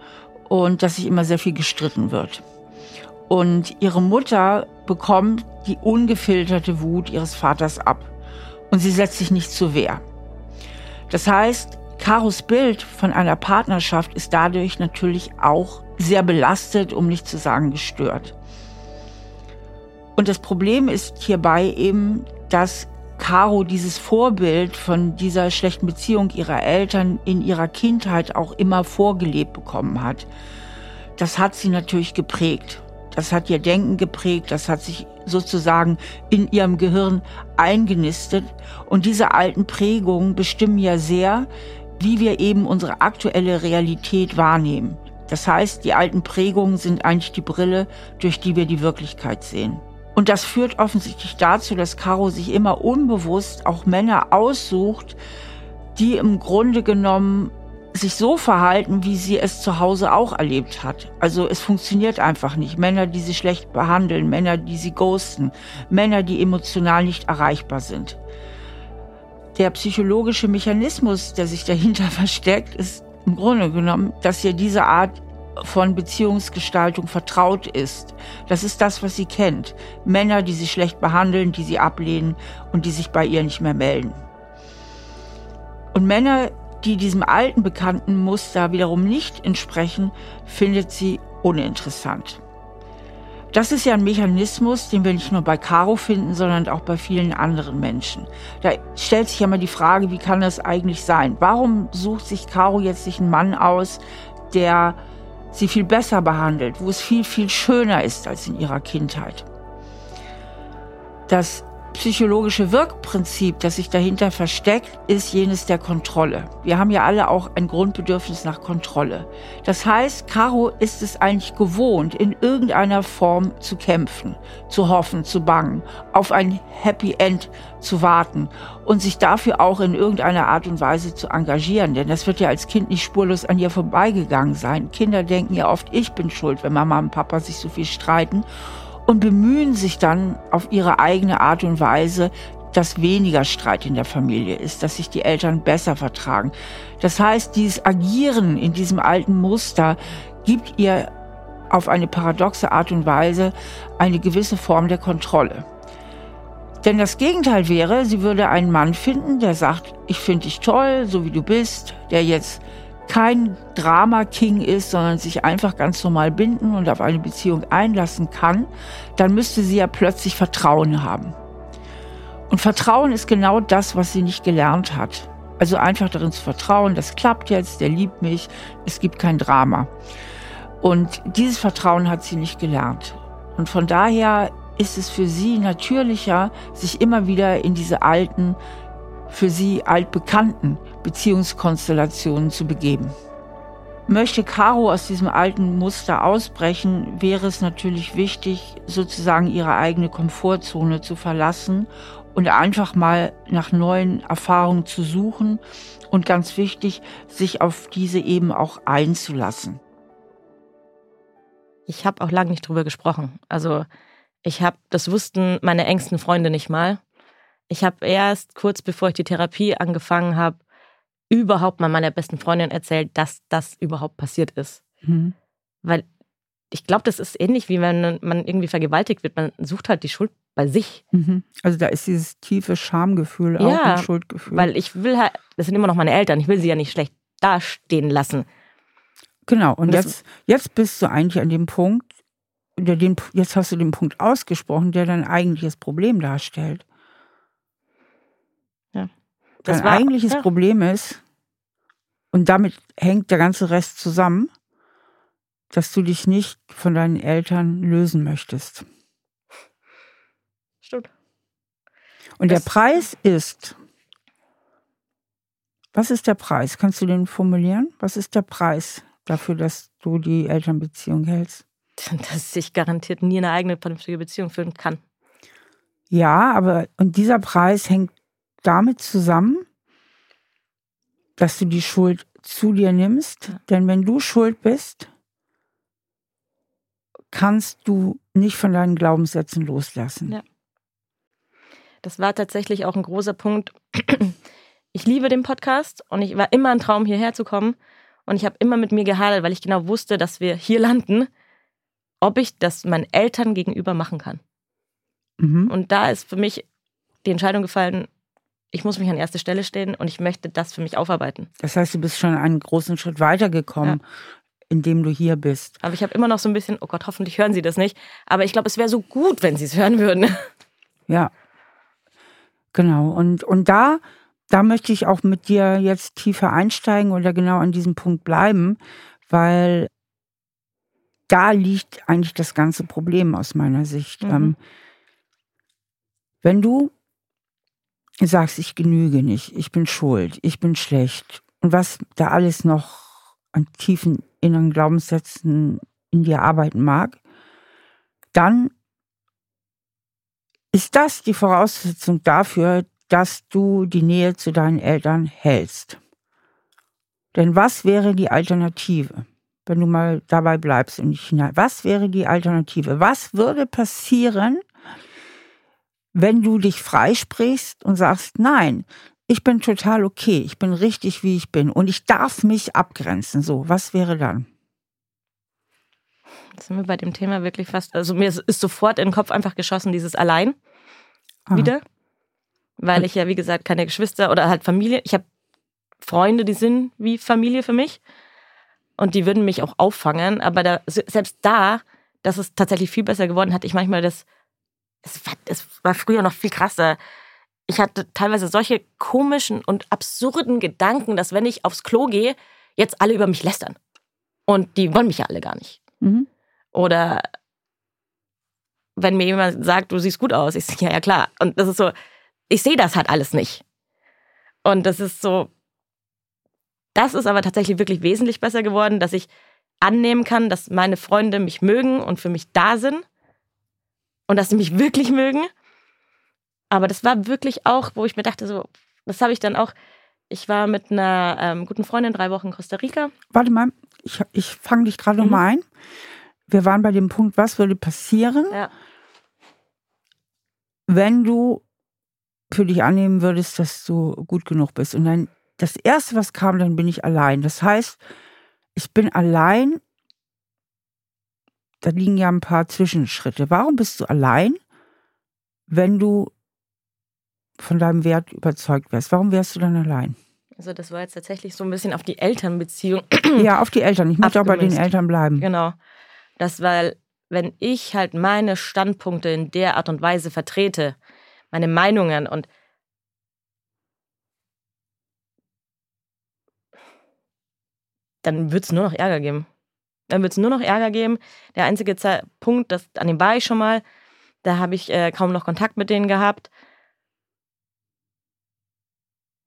und dass sich immer sehr viel gestritten wird. Und ihre Mutter bekommt die ungefilterte Wut ihres Vaters ab. Und sie setzt sich nicht zur Wehr. Das heißt, Karos Bild von einer Partnerschaft ist dadurch natürlich auch sehr belastet, um nicht zu sagen gestört. Und das Problem ist hierbei eben, dass Caro dieses Vorbild von dieser schlechten Beziehung ihrer Eltern in ihrer Kindheit auch immer vorgelebt bekommen hat. Das hat sie natürlich geprägt. Das hat ihr Denken geprägt, das hat sich sozusagen in ihrem Gehirn eingenistet. Und diese alten Prägungen bestimmen ja sehr, wie wir eben unsere aktuelle Realität wahrnehmen. Das heißt, die alten Prägungen sind eigentlich die Brille, durch die wir die Wirklichkeit sehen. Und das führt offensichtlich dazu, dass Caro sich immer unbewusst auch Männer aussucht, die im Grunde genommen sich so verhalten, wie sie es zu Hause auch erlebt hat. Also es funktioniert einfach nicht. Männer, die sie schlecht behandeln, Männer, die sie ghosten, Männer, die emotional nicht erreichbar sind. Der psychologische Mechanismus, der sich dahinter versteckt, ist im Grunde genommen, dass ihr diese Art von Beziehungsgestaltung vertraut ist. Das ist das, was sie kennt. Männer, die sie schlecht behandeln, die sie ablehnen und die sich bei ihr nicht mehr melden. Und Männer, die diesem alten bekannten Muster wiederum nicht entsprechen, findet sie uninteressant. Das ist ja ein Mechanismus, den wir nicht nur bei Caro finden, sondern auch bei vielen anderen Menschen. Da stellt sich ja mal die Frage, wie kann das eigentlich sein? Warum sucht sich Caro jetzt sich einen Mann aus, der sie viel besser behandelt, wo es viel, viel schöner ist als in ihrer Kindheit? Das psychologische Wirkprinzip, das sich dahinter versteckt, ist jenes der Kontrolle. Wir haben ja alle auch ein Grundbedürfnis nach Kontrolle. Das heißt, Caro ist es eigentlich gewohnt, in irgendeiner Form zu kämpfen, zu hoffen, zu bangen, auf ein Happy End zu warten und sich dafür auch in irgendeiner Art und Weise zu engagieren. Denn das wird ja als Kind nicht spurlos an ihr vorbeigegangen sein. Kinder denken ja oft, ich bin schuld, wenn Mama und Papa sich so viel streiten und bemühen sich dann auf ihre eigene Art und Weise, dass weniger Streit in der Familie ist, dass sich die Eltern besser vertragen. Das heißt, dieses Agieren in diesem alten Muster gibt ihr auf eine paradoxe Art und Weise eine gewisse Form der Kontrolle. Denn das Gegenteil wäre, sie würde einen Mann finden, der sagt, ich finde dich toll, so wie du bist, der jetzt kein Drama-King ist, sondern sich einfach ganz normal binden und auf eine Beziehung einlassen kann, dann müsste sie ja plötzlich Vertrauen haben. Und Vertrauen ist genau das, was sie nicht gelernt hat. Also einfach darin zu vertrauen, das klappt jetzt, der liebt mich, es gibt kein Drama. Und dieses Vertrauen hat sie nicht gelernt. Und von daher ist es für sie natürlicher, sich immer wieder in diese alten, für sie altbekannten Beziehungskonstellationen zu begeben. Möchte Caro aus diesem alten Muster ausbrechen, wäre es natürlich wichtig, sozusagen ihre eigene Komfortzone zu verlassen und einfach mal nach neuen Erfahrungen zu suchen und ganz wichtig, sich auf diese eben auch einzulassen. Ich habe auch lange nicht drüber gesprochen. Also ich habe, das wussten meine engsten Freunde nicht mal. Ich habe erst kurz bevor ich die Therapie angefangen habe, überhaupt mal meiner besten Freundin erzählt, dass das überhaupt passiert ist. Mhm. Weil ich glaube, das ist ähnlich wie wenn man irgendwie vergewaltigt wird. Man sucht halt die Schuld bei sich. Mhm. Also da ist dieses tiefe Schamgefühl, auch ja, ein Schuldgefühl. Weil ich will halt, das sind immer noch meine Eltern, ich will sie ja nicht schlecht dastehen lassen. Genau, und, und jetzt, jetzt bist du eigentlich an dem Punkt, der den, jetzt hast du den Punkt ausgesprochen, der dein eigentliches Problem darstellt. Das dein eigentliches ja. Problem ist, und damit hängt der ganze Rest zusammen, dass du dich nicht von deinen Eltern lösen möchtest. Stimmt. Und das der Preis ist, was ist der Preis? Kannst du den formulieren? Was ist der Preis dafür, dass du die Elternbeziehung hältst? Dass ich garantiert nie eine eigene vernünftige Beziehung führen kann. Ja, aber und dieser Preis hängt damit zusammen, dass du die Schuld zu dir nimmst. Denn wenn du schuld bist, kannst du nicht von deinen Glaubenssätzen loslassen. Ja. Das war tatsächlich auch ein großer Punkt. Ich liebe den Podcast und ich war immer ein Traum, hierher zu kommen. Und ich habe immer mit mir gehadert, weil ich genau wusste, dass wir hier landen, ob ich das meinen Eltern gegenüber machen kann. Mhm. Und da ist für mich die Entscheidung gefallen, ich muss mich an erste Stelle stellen und ich möchte das für mich aufarbeiten. Das heißt, du bist schon einen großen Schritt weitergekommen. Ja in dem du hier bist. Aber ich habe immer noch so ein bisschen, oh Gott, hoffentlich hören sie das nicht. Aber ich glaube, es wäre so gut, wenn sie es hören würden. Ja. Genau. Und, und da, da möchte ich auch mit dir jetzt tiefer einsteigen oder genau an diesem Punkt bleiben, weil da liegt eigentlich das ganze Problem aus meiner Sicht. Mhm. Ähm, wenn du sagst, ich genüge nicht, ich bin schuld, ich bin schlecht und was da alles noch an tiefen inneren Glaubenssätzen in dir arbeiten mag, dann ist das die Voraussetzung dafür, dass du die Nähe zu deinen Eltern hältst. Denn was wäre die Alternative, wenn du mal dabei bleibst und nicht hinein? Was wäre die Alternative? Was würde passieren, wenn du dich freisprichst und sagst, nein, ich bin total okay, ich bin richtig, wie ich bin und ich darf mich abgrenzen. So, was wäre dann? Jetzt sind wir bei dem Thema wirklich fast, also mir ist sofort in den Kopf einfach geschossen, dieses Allein ah. wieder. Weil ich ja, wie gesagt, keine Geschwister oder halt Familie, ich habe Freunde, die sind wie Familie für mich und die würden mich auch auffangen, aber da, selbst da, das ist tatsächlich viel besser geworden, hatte ich manchmal das, es war, es war früher noch viel krasser ich hatte teilweise solche komischen und absurden Gedanken, dass wenn ich aufs Klo gehe, jetzt alle über mich lästern. Und die wollen mich ja alle gar nicht. Mhm. Oder wenn mir jemand sagt, du siehst gut aus, ich sage, ja, ja, klar. Und das ist so, ich sehe das halt alles nicht. Und das ist so, das ist aber tatsächlich wirklich wesentlich besser geworden, dass ich annehmen kann, dass meine Freunde mich mögen und für mich da sind und dass sie mich wirklich mögen aber das war wirklich auch, wo ich mir dachte, so, das habe ich dann auch. Ich war mit einer ähm, guten Freundin drei Wochen in Costa Rica. Warte mal, ich, ich fange dich gerade mhm. noch mal ein. Wir waren bei dem Punkt, was würde passieren, ja. wenn du für dich annehmen würdest, dass du gut genug bist. Und dann das Erste, was kam, dann bin ich allein. Das heißt, ich bin allein. Da liegen ja ein paar Zwischenschritte. Warum bist du allein, wenn du von deinem Wert überzeugt wärst, warum wärst du dann allein? Also das war jetzt tatsächlich so ein bisschen auf die Elternbeziehung. Ja, auf die Eltern. Ich möchte auch bei den Eltern bleiben. Genau. Das, weil, wenn ich halt meine Standpunkte in der Art und Weise vertrete, meine Meinungen und dann wird es nur noch Ärger geben. Dann wird es nur noch Ärger geben. Der einzige Punkt, das, an dem war ich schon mal, da habe ich äh, kaum noch Kontakt mit denen gehabt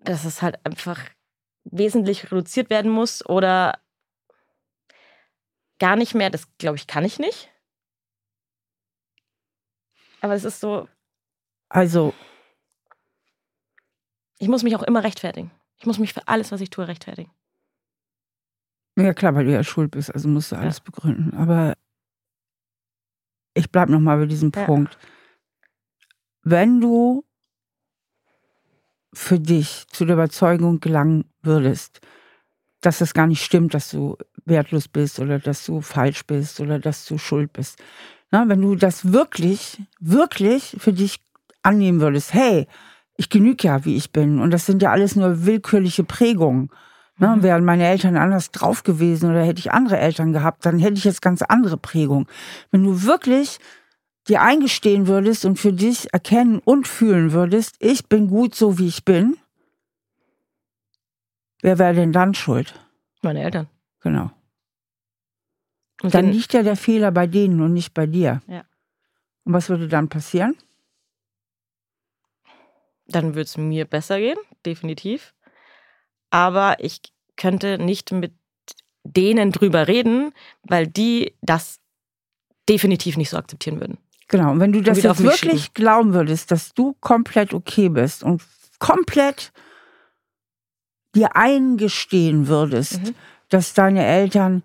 dass es halt einfach wesentlich reduziert werden muss oder gar nicht mehr. Das glaube ich, kann ich nicht. Aber es ist so. Also, Ich muss mich auch immer rechtfertigen. Ich muss mich für alles, was ich tue, rechtfertigen. Ja klar, weil du ja schuld bist, also musst du alles ja. begründen. Aber ich bleib noch mal bei diesem ja. Punkt. Wenn du für dich zu der Überzeugung gelangen würdest, dass das gar nicht stimmt, dass du wertlos bist oder dass du falsch bist oder dass du schuld bist. Na, wenn du das wirklich, wirklich für dich annehmen würdest, hey, ich genüge ja, wie ich bin und das sind ja alles nur willkürliche Prägungen. Ne, mhm. Wären meine Eltern anders drauf gewesen oder hätte ich andere Eltern gehabt, dann hätte ich jetzt ganz andere Prägungen. Wenn du wirklich dir eingestehen würdest und für dich erkennen und fühlen würdest, ich bin gut so, wie ich bin, wer wäre denn dann schuld? Meine Eltern. Genau. Und dann liegt ja der Fehler bei denen und nicht bei dir. Ja. Und was würde dann passieren? Dann würde es mir besser gehen, definitiv. Aber ich könnte nicht mit denen drüber reden, weil die das definitiv nicht so akzeptieren würden. Genau, und wenn du das jetzt wirklich schieben. glauben würdest, dass du komplett okay bist und komplett dir eingestehen würdest, mhm. dass deine Eltern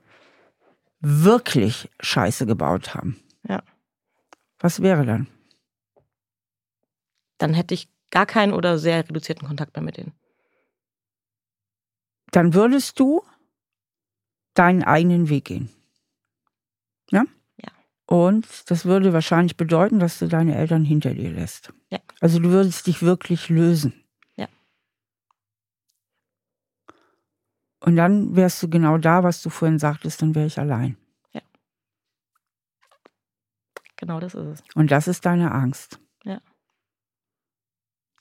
wirklich Scheiße gebaut haben. Ja. Was wäre dann? Dann hätte ich gar keinen oder sehr reduzierten Kontakt mehr mit denen. Dann würdest du deinen eigenen Weg gehen. Ja? Ja. Und das würde wahrscheinlich bedeuten, dass du deine Eltern hinter dir lässt. Ja. Also du würdest dich wirklich lösen. Ja. Und dann wärst du genau da, was du vorhin sagtest, dann wäre ich allein. Ja. Genau das ist es. Und das ist deine Angst. Ja.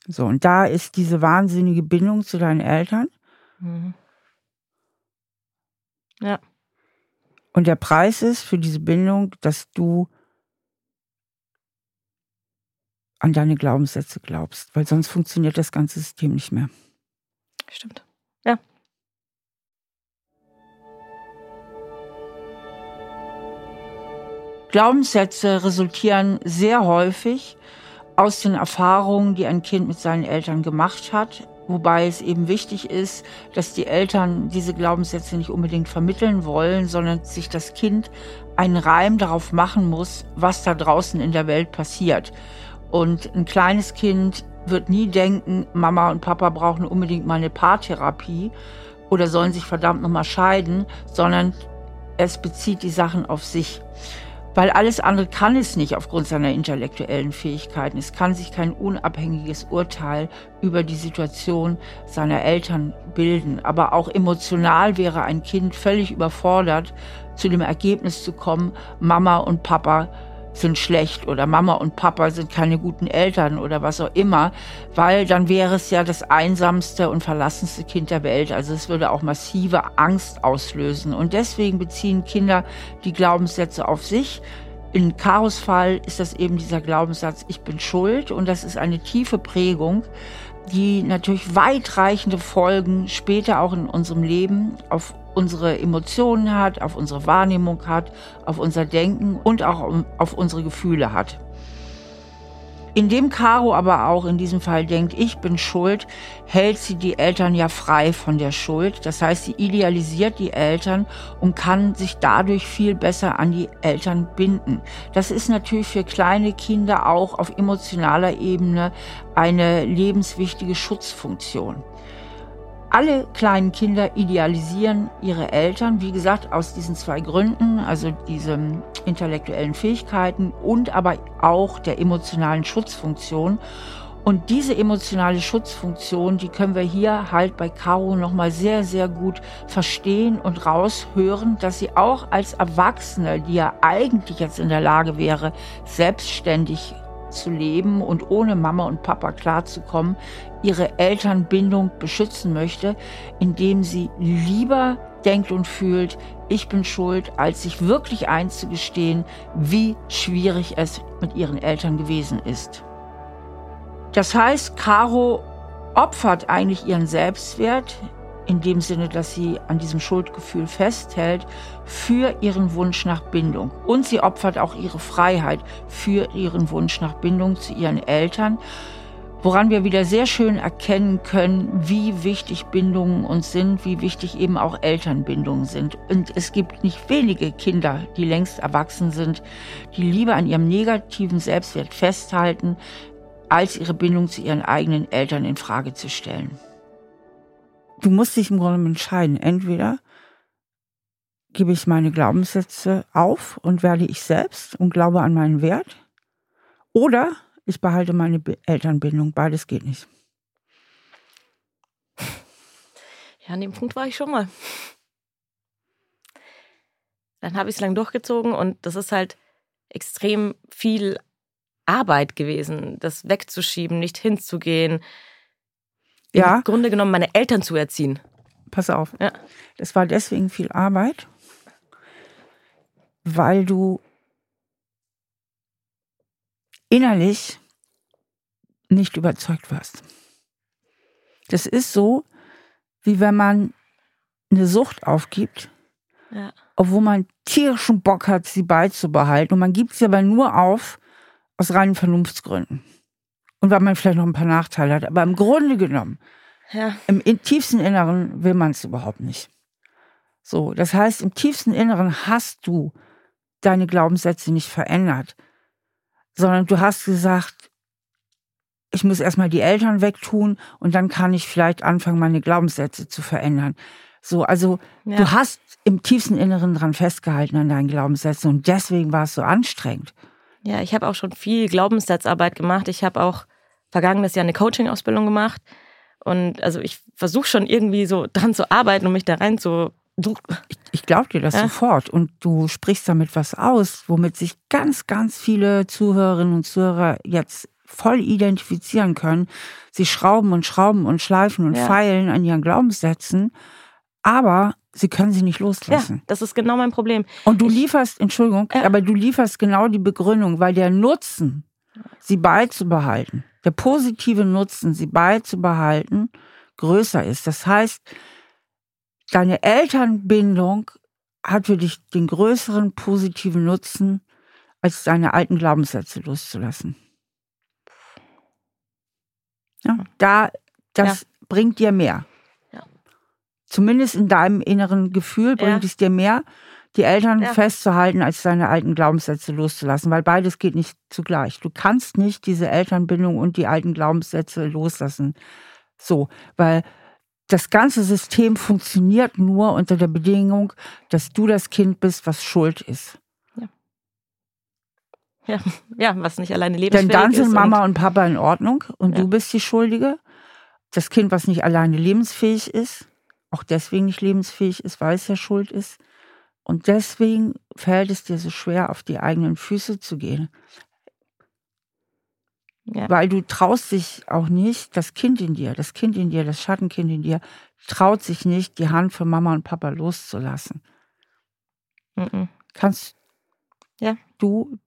So, und da ist diese wahnsinnige Bindung zu deinen Eltern. Mhm. Ja. Und der Preis ist für diese Bindung, dass du an deine Glaubenssätze glaubst, weil sonst funktioniert das ganze System nicht mehr. Stimmt. Ja. Glaubenssätze resultieren sehr häufig aus den Erfahrungen, die ein Kind mit seinen Eltern gemacht hat, wobei es eben wichtig ist, dass die Eltern diese Glaubenssätze nicht unbedingt vermitteln wollen, sondern sich das Kind einen Reim darauf machen muss, was da draußen in der Welt passiert. Und ein kleines Kind wird nie denken, Mama und Papa brauchen unbedingt mal eine Paartherapie oder sollen sich verdammt nochmal scheiden, sondern es bezieht die Sachen auf sich weil alles andere kann es nicht aufgrund seiner intellektuellen Fähigkeiten. Es kann sich kein unabhängiges Urteil über die Situation seiner Eltern bilden. Aber auch emotional wäre ein Kind völlig überfordert, zu dem Ergebnis zu kommen, Mama und Papa sind schlecht oder Mama und Papa sind keine guten Eltern oder was auch immer, weil dann wäre es ja das einsamste und verlassenste Kind der Welt. Also es würde auch massive Angst auslösen. Und deswegen beziehen Kinder die Glaubenssätze auf sich. In Karos Fall ist das eben dieser Glaubenssatz, ich bin schuld. Und das ist eine tiefe Prägung, die natürlich weitreichende Folgen später auch in unserem Leben auf unsere Emotionen hat, auf unsere Wahrnehmung hat, auf unser Denken und auch auf unsere Gefühle hat. Indem Caro aber auch in diesem Fall denkt, ich bin schuld, hält sie die Eltern ja frei von der Schuld. Das heißt, sie idealisiert die Eltern und kann sich dadurch viel besser an die Eltern binden. Das ist natürlich für kleine Kinder auch auf emotionaler Ebene eine lebenswichtige Schutzfunktion. Alle kleinen Kinder idealisieren ihre Eltern, wie gesagt, aus diesen zwei Gründen, also diesen intellektuellen Fähigkeiten und aber auch der emotionalen Schutzfunktion. Und diese emotionale Schutzfunktion, die können wir hier halt bei Caro nochmal sehr, sehr gut verstehen und raushören, dass sie auch als Erwachsene, die ja eigentlich jetzt in der Lage wäre, selbstständig zu leben und ohne Mama und Papa klarzukommen, ihre Elternbindung beschützen möchte, indem sie lieber denkt und fühlt, ich bin schuld, als sich wirklich einzugestehen, wie schwierig es mit ihren Eltern gewesen ist. Das heißt, Caro opfert eigentlich ihren Selbstwert, in dem Sinne, dass sie an diesem Schuldgefühl festhält, für ihren Wunsch nach Bindung. Und sie opfert auch ihre Freiheit für ihren Wunsch nach Bindung zu ihren Eltern. woran wir wieder sehr schön erkennen können, wie wichtig Bindungen uns sind, wie wichtig eben auch Elternbindungen sind. Und es gibt nicht wenige Kinder, die längst erwachsen sind, die lieber an ihrem negativen Selbstwert festhalten, als ihre Bindung zu ihren eigenen Eltern in Frage zu stellen. Du musst dich im Grunde entscheiden. Entweder gebe ich meine Glaubenssätze auf und werde ich selbst und glaube an meinen Wert, oder ich behalte meine Elternbindung. Beides geht nicht. Ja, an dem Punkt war ich schon mal. Dann habe ich es lang durchgezogen und das ist halt extrem viel Arbeit gewesen, das wegzuschieben, nicht hinzugehen. Ja. Im Grunde genommen meine Eltern zu erziehen. Pass auf. Ja. Das war deswegen viel Arbeit, weil du innerlich nicht überzeugt warst. Das ist so, wie wenn man eine Sucht aufgibt, ja. obwohl man tierischen Bock hat, sie beizubehalten. Und man gibt sie aber nur auf aus reinen Vernunftsgründen. Und weil man vielleicht noch ein paar Nachteile hat. Aber im Grunde genommen, ja. im, tiefsten Inneren will man es überhaupt nicht. So, das heißt, im tiefsten Inneren hast du deine Glaubenssätze nicht verändert sondern du hast gesagt, ich muss erstmal die Eltern wegtun und dann kann ich vielleicht anfangen, meine Glaubenssätze zu verändern. So, also ja. du hast im tiefsten Inneren dran festgehalten an deinen Glaubenssätzen und deswegen war es so anstrengend. Ja, ich habe auch schon viel Glaubenssatzarbeit gemacht. Ich habe auch vergangenes Jahr eine Coaching-Ausbildung gemacht. Und also ich versuche schon irgendwie so dran zu arbeiten, um mich da rein zu Du, ich, ich glaube dir das ja. sofort. Und du sprichst damit was aus, womit sich ganz, ganz viele Zuhörerinnen und Zuhörer jetzt voll identifizieren können. Sie schrauben und schrauben und schleifen und ja. feilen an ihren Glaubenssätzen, aber sie können sie nicht loslassen. Ja, das ist genau mein Problem. Und du ich, lieferst, Entschuldigung, ja. aber du lieferst genau die Begründung, weil der Nutzen, sie beizubehalten, der positive Nutzen, sie beizubehalten, größer ist. Das heißt, deine Elternbindung hat für dich den größeren positiven Nutzen, als deine alten Glaubenssätze loszulassen. Ja, da, das ja. bringt dir mehr. Ja. Zumindest in deinem inneren Gefühl bringt es dir mehr, die Eltern festzuhalten, als deine alten Glaubenssätze loszulassen, weil beides geht nicht zugleich. Du kannst nicht diese Elternbindung und die alten Glaubenssätze loslassen. So, weil das ganze System funktioniert nur unter der Bedingung, dass du das Kind bist, was schuld ist. Ja, ja, ja was nicht alleine lebensfähig ist. Denn dann sind Mama und, und Papa in Ordnung und ja. du bist die Schuldige. Das Kind, was nicht alleine lebensfähig ist, auch deswegen nicht lebensfähig ist, weil es ja schuld ist. Und deswegen fällt es dir so schwer, auf die eigenen Füße zu gehen. Ja. Weil du traust dich auch nicht, das Kind in dir, das Kind in dir, das Schattenkind in dir, traut sich nicht, die Hand von Mama und Papa loszulassen. Mhm. Kannst ja. du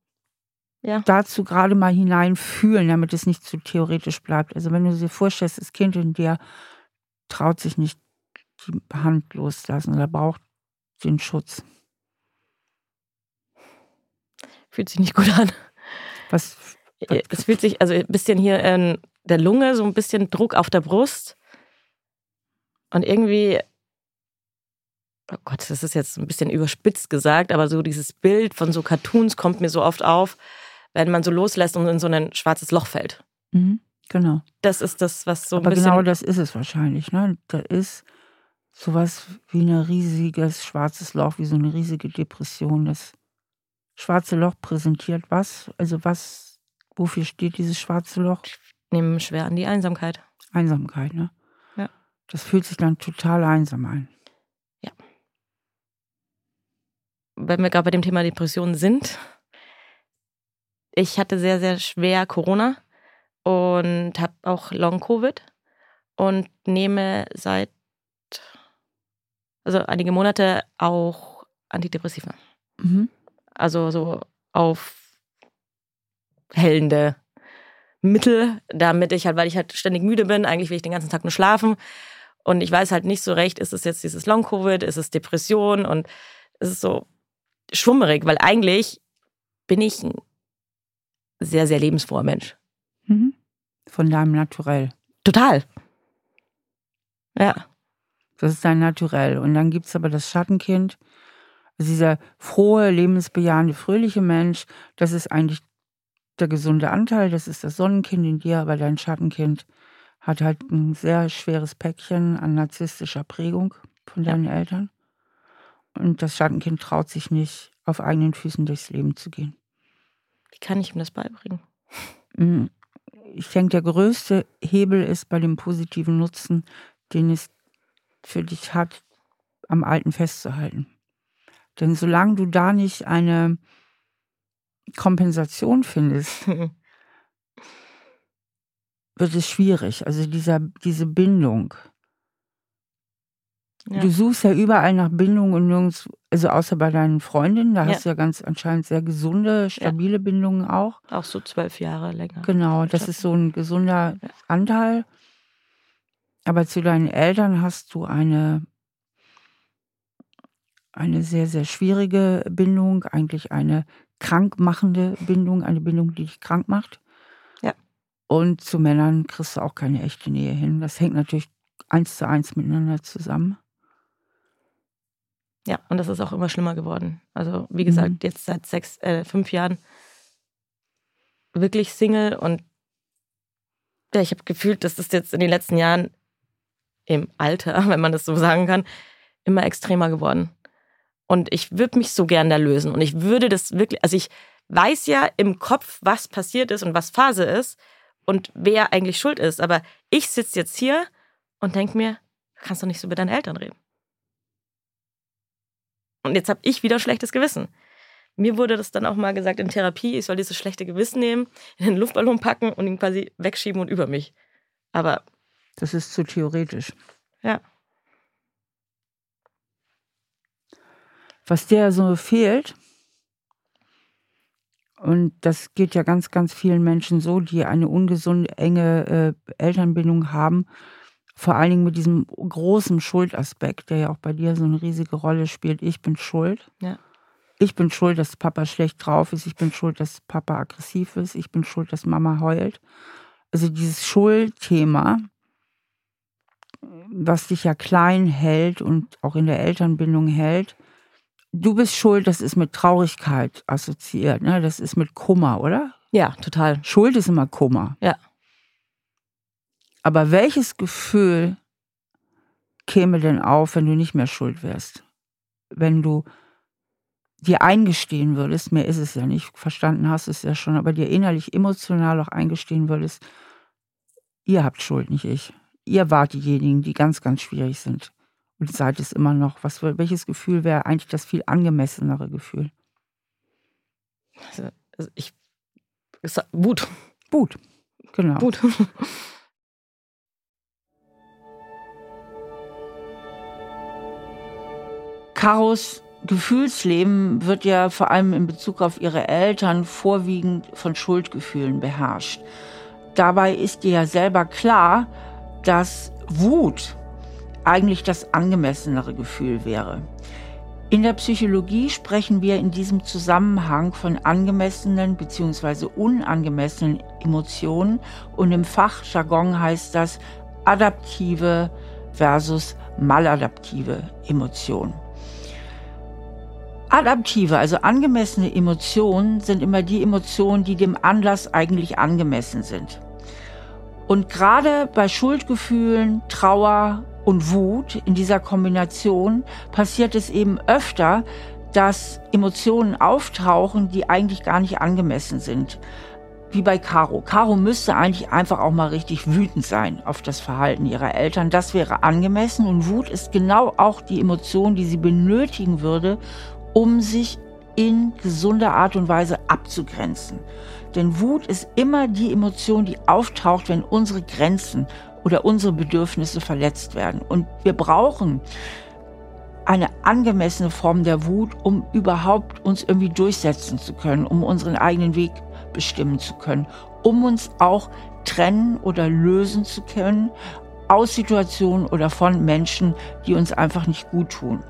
ja. dazu gerade mal hineinfühlen, damit es nicht zu theoretisch bleibt. Also wenn du dir vorstellst, das Kind in dir traut sich nicht, die Hand loszulassen oder braucht den Schutz. Fühlt sich nicht gut an. Was es fühlt sich also ein bisschen hier in der Lunge, so ein bisschen Druck auf der Brust. Und irgendwie, oh Gott, das ist jetzt ein bisschen überspitzt gesagt, aber so dieses Bild von so Cartoons kommt mir so oft auf, wenn man so loslässt und in so ein schwarzes Loch fällt. Mhm, genau. Das ist das, was so ein aber bisschen. Genau das ist es wahrscheinlich. Ne? Da ist sowas wie ein riesiges schwarzes Loch, wie so eine riesige Depression. Das schwarze Loch präsentiert was? Also was Wofür steht dieses schwarze Loch? Ich nehme schwer an die Einsamkeit. Einsamkeit, ne? Ja. Das fühlt sich dann total einsam an. Ja. Wenn wir gerade bei dem Thema Depressionen sind, ich hatte sehr, sehr schwer Corona und habe auch Long-Covid und nehme seit, also einige Monate auch Antidepressiva. Mhm. Also so auf hellende Mittel, damit ich halt, weil ich halt ständig müde bin, eigentlich will ich den ganzen Tag nur schlafen. Und ich weiß halt nicht so recht, ist es jetzt dieses Long-Covid, ist es Depression und es ist so schwummerig, weil eigentlich bin ich ein sehr, sehr lebensfroher Mensch. Mhm. Von deinem Naturell. Total. Ja. Das ist dein Naturell. Und dann gibt es aber das Schattenkind. Also dieser frohe, lebensbejahende, fröhliche Mensch, das ist eigentlich der gesunde Anteil, das ist das Sonnenkind in dir, aber dein Schattenkind hat halt ein sehr schweres Päckchen an narzisstischer Prägung von deinen ja. Eltern. Und das Schattenkind traut sich nicht, auf eigenen Füßen durchs Leben zu gehen. Wie kann ich ihm das beibringen? Mm, ich denke, der größte Hebel ist bei dem positiven Nutzen, den es für dich hat, am Alten festzuhalten. Denn solange du da nicht eine Kompensation findest, wird es schwierig. Also dieser, diese Bindung. Ja. Du suchst ja überall nach Bindung und nirgends, also außer bei deinen Freundinnen, da ja. hast du ja ganz anscheinend sehr gesunde, stabile ja. Bindungen auch. Auch so zwölf Jahre länger. Genau, das ist so ein gesunder Anteil. Aber zu deinen Eltern hast du eine, eine sehr, sehr schwierige Bindung, eigentlich eine krankmachende Bindung, eine Bindung, die dich krank macht. Ja. Und zu Männern kriegst du auch keine echte Nähe hin. Das hängt natürlich eins zu eins miteinander zusammen. Ja, und das ist auch immer schlimmer geworden. Also, wie gesagt, mhm. jetzt seit sechs, äh, fünf Jahren wirklich Single und ja, ich habe gefühlt, dass das jetzt in den letzten Jahren im Alter, wenn man das so sagen kann, immer extremer geworden. Und ich würde mich so gern da lösen. Und ich würde das wirklich, also ich weiß ja im Kopf, was passiert ist und was Phase ist und wer eigentlich schuld ist. Aber ich sitze jetzt hier und denke mir, kannst du nicht so mit deinen Eltern reden. Und jetzt habe ich wieder schlechtes Gewissen. Mir wurde das dann auch mal gesagt in Therapie, ich soll dieses schlechte Gewissen nehmen, in den Luftballon packen und ihn quasi wegschieben und über mich. Aber. Das ist zu theoretisch. Ja. Was dir so fehlt, und das geht ja ganz, ganz vielen Menschen so, die eine ungesunde, enge äh, Elternbindung haben, vor allen Dingen mit diesem großen Schuldaspekt, der ja auch bei dir so eine riesige Rolle spielt. Ich bin schuld. Ja. Ich bin schuld, dass Papa schlecht drauf ist. Ich bin schuld, dass Papa aggressiv ist. Ich bin schuld, dass Mama heult. Also dieses Schuldthema, was dich ja klein hält und auch in der Elternbindung hält. Du bist schuld, das ist mit Traurigkeit assoziiert. Ne? Das ist mit Kummer, oder? Ja, total. Schuld ist immer Kummer. Ja. Aber welches Gefühl käme denn auf, wenn du nicht mehr schuld wärst? Wenn du dir eingestehen würdest, mehr ist es ja nicht, verstanden hast es ja schon, aber dir innerlich emotional auch eingestehen würdest, ihr habt Schuld, nicht ich. Ihr wart diejenigen, die ganz, ganz schwierig sind. Und seid es immer noch. Was, welches Gefühl wäre eigentlich das viel angemessenere Gefühl? Also, also ich. Wut. Wut, genau. Wut. Karos Gefühlsleben wird ja vor allem in Bezug auf ihre Eltern vorwiegend von Schuldgefühlen beherrscht. Dabei ist dir ja selber klar, dass Wut eigentlich das angemessenere Gefühl wäre. In der Psychologie sprechen wir in diesem Zusammenhang von angemessenen bzw. unangemessenen Emotionen und im Fachjargon heißt das adaptive versus maladaptive Emotionen. Adaptive, also angemessene Emotionen sind immer die Emotionen, die dem Anlass eigentlich angemessen sind. Und gerade bei Schuldgefühlen, Trauer und Wut in dieser Kombination passiert es eben öfter, dass Emotionen auftauchen, die eigentlich gar nicht angemessen sind. Wie bei Caro. Caro müsste eigentlich einfach auch mal richtig wütend sein auf das Verhalten ihrer Eltern. Das wäre angemessen und Wut ist genau auch die Emotion, die sie benötigen würde, um sich in gesunder Art und Weise abzugrenzen. Denn Wut ist immer die Emotion, die auftaucht, wenn unsere Grenzen oder unsere Bedürfnisse verletzt werden. Und wir brauchen eine angemessene Form der Wut, um überhaupt uns irgendwie durchsetzen zu können, um unseren eigenen Weg bestimmen zu können, um uns auch trennen oder lösen zu können aus Situationen oder von Menschen, die uns einfach nicht gut tun.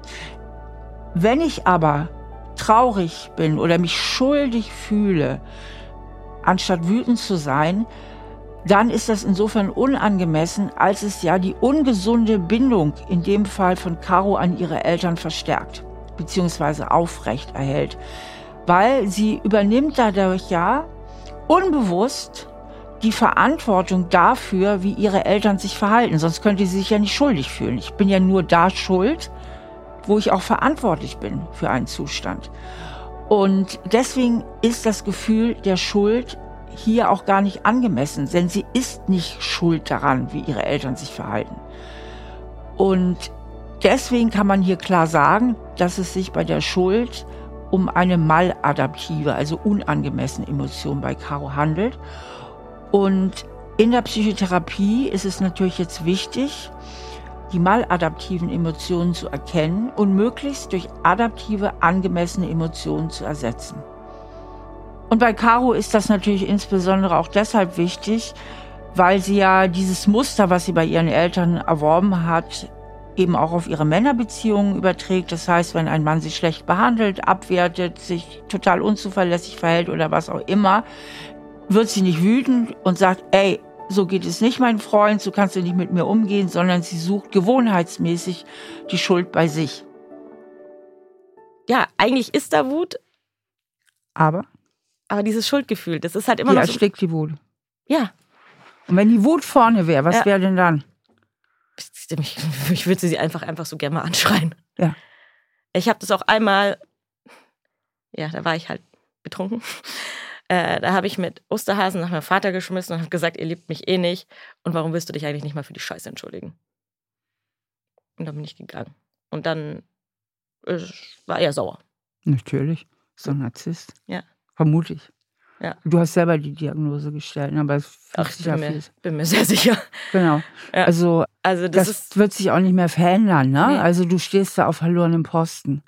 Wenn ich aber traurig bin oder mich schuldig fühle, anstatt wütend zu sein, dann ist das insofern unangemessen, als es ja die ungesunde Bindung in dem Fall von Caro an ihre Eltern verstärkt bzw. aufrecht erhält. Weil sie übernimmt dadurch ja unbewusst die Verantwortung dafür, wie ihre Eltern sich verhalten. Sonst könnte sie sich ja nicht schuldig fühlen. Ich bin ja nur da schuld, wo ich auch verantwortlich bin für einen Zustand. Und deswegen ist das Gefühl der Schuld hier auch gar nicht angemessen, denn sie ist nicht schuld daran, wie ihre Eltern sich verhalten. Und deswegen kann man hier klar sagen, dass es sich bei der Schuld um eine maladaptive, also unangemessene Emotion bei Caro handelt. Und in der Psychotherapie ist es natürlich jetzt wichtig, die maladaptiven Emotionen zu erkennen und möglichst durch adaptive, angemessene Emotionen zu ersetzen. Und bei Caro ist das natürlich insbesondere auch deshalb wichtig, weil sie ja dieses Muster, was sie bei ihren Eltern erworben hat, eben auch auf ihre Männerbeziehungen überträgt. Das heißt, wenn ein Mann sie schlecht behandelt, abwertet, sich total unzuverlässig verhält oder was auch immer, wird sie nicht wütend und sagt, ey, so geht es nicht, mein Freund, so kannst du nicht mit mir umgehen, sondern sie sucht gewohnheitsmäßig die Schuld bei sich. Ja, eigentlich ist da Wut. Aber? Aber dieses Schuldgefühl, das ist halt immer die noch. erstickt so, die Wut. Ja. Und wenn die Wut vorne wäre, was ja. wäre denn dann? Ich, ich würde sie einfach, einfach so gerne mal anschreien. Ja. Ich habe das auch einmal, ja, da war ich halt betrunken. Äh, da habe ich mit Osterhasen nach meinem Vater geschmissen und habe gesagt, ihr liebt mich eh nicht. Und warum willst du dich eigentlich nicht mal für die Scheiße entschuldigen? Und dann bin ich gegangen. Und dann äh, war er sauer. Natürlich. So ein Narzisst. Ja. Vermute ich. Ja. Du hast selber die Diagnose gestellt, aber es Ach, ich bin mir, bin mir, sehr sicher. Genau. Ja. Also, also das, das wird sich auch nicht mehr verändern. Ne? Nee. Also du stehst da auf verlorenem Posten.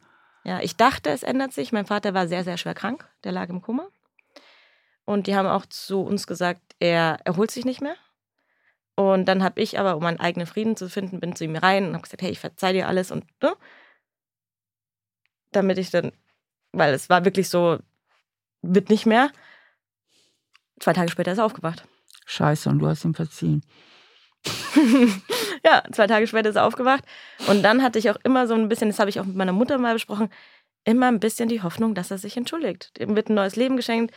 Ja, ich dachte, es ändert sich. Mein Vater war sehr, sehr schwer krank. Der lag im Kummer. Und die haben auch zu uns gesagt, er erholt sich nicht mehr. Und dann habe ich aber, um meinen eigenen Frieden zu finden, bin zu ihm rein und habe gesagt, hey, ich verzeih dir alles und ne? damit ich dann, weil es war wirklich so, wird nicht mehr. Zwei Tage später ist er aufgewacht. Scheiße, und du hast ihm verziehen. ja, zwei Tage später ist er aufgewacht. Und dann hatte ich auch immer so ein bisschen, das habe ich auch mit meiner Mutter mal besprochen, immer ein bisschen die Hoffnung, dass er sich entschuldigt. Ihm wird ein neues Leben geschenkt.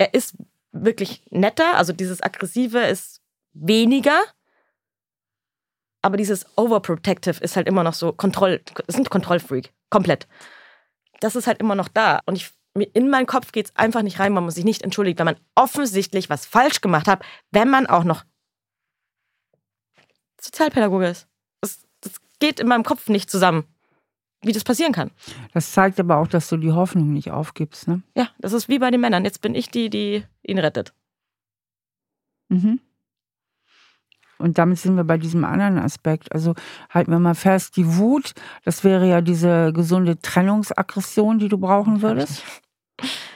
Er ist wirklich netter, also dieses Aggressive ist weniger. Aber dieses Overprotective ist halt immer noch so Kontroll, ist ein Kontrollfreak, komplett. Das ist halt immer noch da. Und ich in meinen Kopf geht es einfach nicht rein, man muss sich nicht entschuldigen, wenn man offensichtlich was falsch gemacht hat, wenn man auch noch Sozialpädagoge ist. Das, das geht in meinem Kopf nicht zusammen, wie das passieren kann. Das zeigt aber auch, dass du die Hoffnung nicht aufgibst, ne? Ja, das ist wie bei den Männern. Jetzt bin ich die, die ihn rettet. Mhm. Und damit sind wir bei diesem anderen Aspekt. Also halten wir mal fest, die Wut, das wäre ja diese gesunde Trennungsaggression, die du brauchen würdest.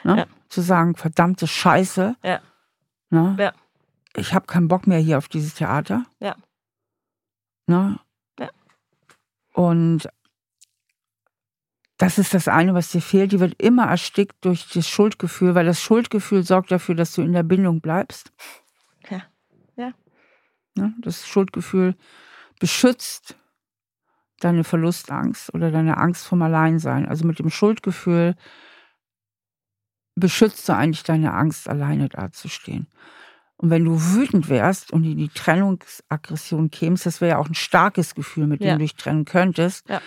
Ne? Ja. Zu sagen, verdammte Scheiße. Ja. Ne? ja. Ich habe keinen Bock mehr hier auf dieses Theater. Ja. Ne? Ja. Und das ist das eine, was dir fehlt. Die wird immer erstickt durch das Schuldgefühl, weil das Schuldgefühl sorgt dafür, dass du in der Bindung bleibst. Ja. Ja. Ne? Das Schuldgefühl beschützt deine Verlustangst oder deine Angst vom Alleinsein. Also mit dem Schuldgefühl beschützt du eigentlich deine Angst, alleine dazustehen. Und wenn du wütend wärst und in die Trennungsaggression kämst, das wäre ja auch ein starkes Gefühl, mit dem ja. du dich trennen könntest, ja.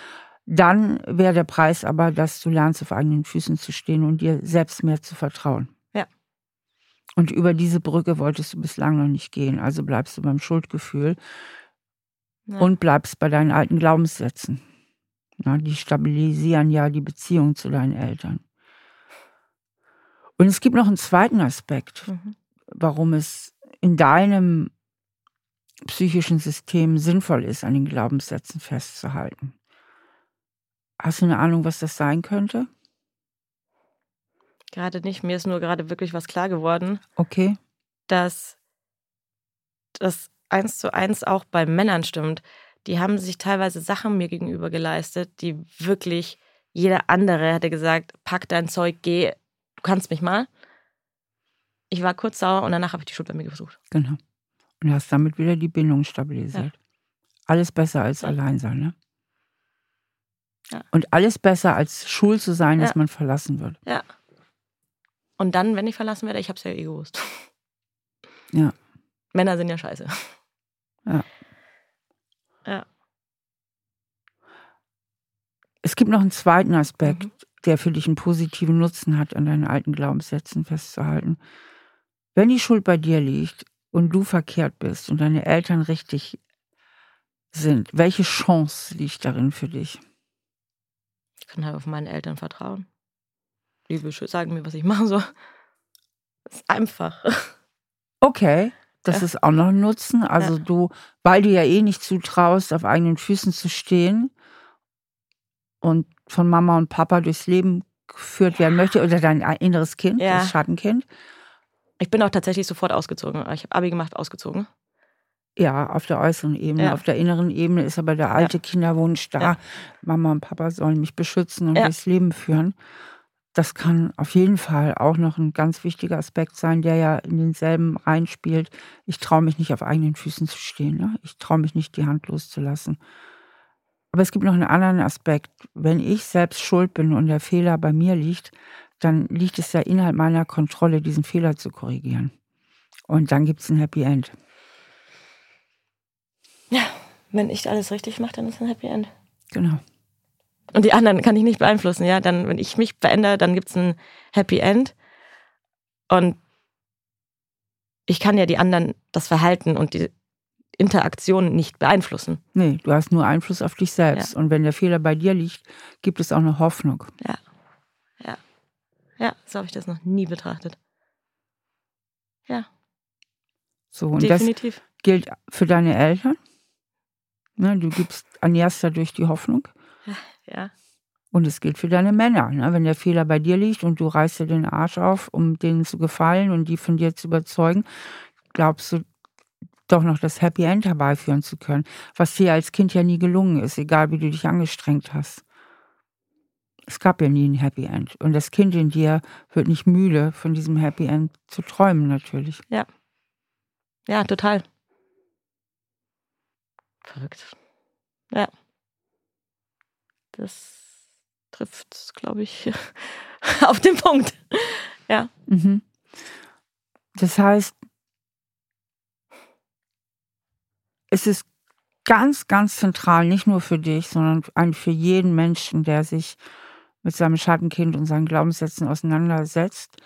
Dann wäre der Preis aber, dass du lernst, auf eigenen Füßen zu stehen und dir selbst mehr zu vertrauen. Und über diese Brücke wolltest du bislang noch nicht gehen. Also bleibst du beim Schuldgefühl ja. und bleibst bei deinen alten Glaubenssätzen. Na, die stabilisieren ja die Beziehung zu deinen Eltern. Und es gibt noch einen zweiten Aspekt, mhm. warum es in deinem psychischen System sinnvoll ist, an den Glaubenssätzen festzuhalten. Hast du eine Ahnung, was das sein könnte? Gerade nicht. Mir ist nur gerade wirklich was klar geworden. Okay. Dass das eins zu eins auch bei Männern stimmt. Die haben sich teilweise Sachen mir gegenüber geleistet, die wirklich jeder andere hätte gesagt: pack dein Zeug, geh, du kannst mich mal. Ich war kurz sauer und danach habe ich die Schuld bei mir gesucht. Genau. Und hast damit wieder die Bindung stabilisiert. Ja. Alles besser als ja. allein sein, ne? Ja. Und alles besser als schul zu sein, dass man verlassen wird. Ja. Und dann, wenn ich verlassen werde, ich hab's ja eh gewusst. Ja. Männer sind ja scheiße. Ja. Ja. Es gibt noch einen zweiten Aspekt, mhm. der für dich einen positiven Nutzen hat, an deinen alten Glaubenssätzen festzuhalten. Wenn die Schuld bei dir liegt und du verkehrt bist und deine Eltern richtig sind, welche Chance liegt darin für dich? Ich kann halt auf meine Eltern vertrauen. Die sagen mir, was ich machen soll. Das ist einfach. Okay, das ja. ist auch noch ein Nutzen. Also ja. du, weil du ja eh nicht zutraust, auf eigenen Füßen zu stehen und von Mama und Papa durchs Leben geführt werden möchte oder dein inneres Kind, das Schattenkind. Ich bin auch tatsächlich sofort ausgezogen. Ich habe Abi gemacht, ausgezogen. Ja, auf der äußeren Ebene. Ja. Auf der inneren Ebene ist aber der alte ja. Kinderwunsch da. Ja. Mama und Papa sollen mich beschützen und durchs Leben führen. Das kann auf jeden Fall auch noch ein ganz wichtiger Aspekt sein, der ja in denselben reinspielt. Ich traue mich nicht auf eigenen Füßen zu stehen. Ne? Ich traue mich nicht, die Hand loszulassen. Aber es gibt noch einen anderen Aspekt. Wenn ich selbst schuld bin und der Fehler bei mir liegt, dann liegt es ja innerhalb meiner Kontrolle, diesen Fehler zu korrigieren. Und dann gibt es ein Happy End. Ja, wenn ich alles richtig mache, dann ist ein Happy End. Genau. Und die anderen kann ich nicht beeinflussen, ja. Dann, wenn ich mich verändere, dann gibt es ein Happy End. Und ich kann ja die anderen, das Verhalten und die Interaktion nicht beeinflussen. Nee, du hast nur Einfluss auf dich selbst. Ja. Und wenn der Fehler bei dir liegt, gibt es auch eine Hoffnung. Ja. Ja. Ja, so habe ich das noch nie betrachtet. Ja. So, und Definitiv. das gilt für deine Eltern. Ne, du gibst ernährst dadurch die Hoffnung. Ja. Und es gilt für deine Männer. Ne? Wenn der Fehler bei dir liegt und du reißt dir den Arsch auf, um denen zu gefallen und die von dir zu überzeugen, glaubst du doch noch das Happy End herbeiführen zu können, was dir als Kind ja nie gelungen ist, egal wie du dich angestrengt hast. Es gab ja nie ein Happy End. Und das Kind in dir wird nicht müde, von diesem Happy End zu träumen, natürlich. Ja. Ja, total. Verrückt. Ja. Das trifft, glaube ich, auf den Punkt. Ja. Mhm. Das heißt, es ist ganz, ganz zentral, nicht nur für dich, sondern für jeden Menschen, der sich mit seinem Schattenkind und seinen Glaubenssätzen auseinandersetzt,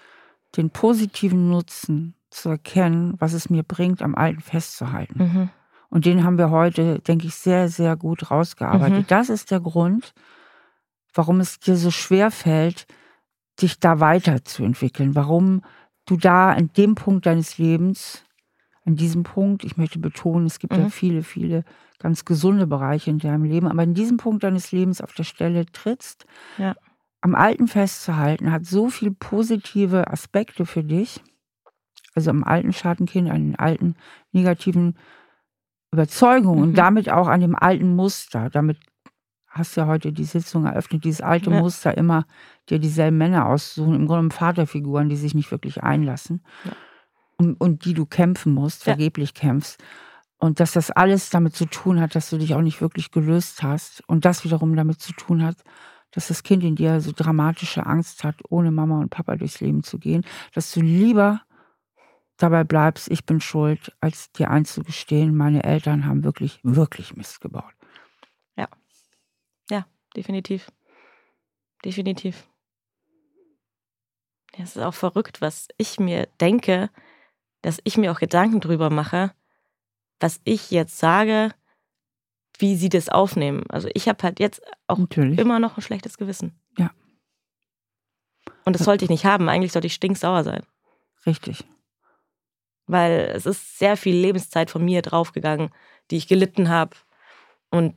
den positiven Nutzen zu erkennen, was es mir bringt, am Alten festzuhalten. Mhm. Und den haben wir heute, denke ich, sehr, sehr gut rausgearbeitet. Mhm. Das ist der Grund, warum es dir so schwer fällt, dich da weiterzuentwickeln. Warum du da an dem Punkt deines Lebens, an diesem Punkt, ich möchte betonen, es gibt mhm. ja viele, viele ganz gesunde Bereiche in deinem Leben, aber in diesem Punkt deines Lebens auf der Stelle trittst, ja. am Alten festzuhalten, hat so viele positive Aspekte für dich. Also am alten Schattenkind, an den alten negativen Überzeugung mhm. und damit auch an dem alten Muster. Damit hast du ja heute die Sitzung eröffnet, dieses alte ja. Muster immer dir dieselben Männer auszusuchen, im Grunde Vaterfiguren, die sich nicht wirklich einlassen ja. und, und, die du kämpfen musst, vergeblich kämpfst. Und dass das alles damit zu tun hat, dass du dich auch nicht wirklich gelöst hast. Und das wiederum damit zu tun hat, dass das Kind in dir so dramatische Angst hat, ohne Mama und Papa durchs Leben zu gehen, dass du lieber dabei bleibst, ich bin schuld, als dir einzugestehen, meine Eltern haben wirklich, wirklich Mist gebaut. Ja. Ja, definitiv. Definitiv. Es ist auch verrückt, was ich mir denke, dass ich mir auch Gedanken drüber mache, was ich jetzt sage, wie sie das aufnehmen. Also ich habe halt jetzt auch Natürlich. immer noch ein schlechtes Gewissen. Ja. Und das sollte ich nicht haben. Eigentlich sollte ich stinksauer sein. Richtig weil es ist sehr viel Lebenszeit von mir draufgegangen, die ich gelitten habe. Und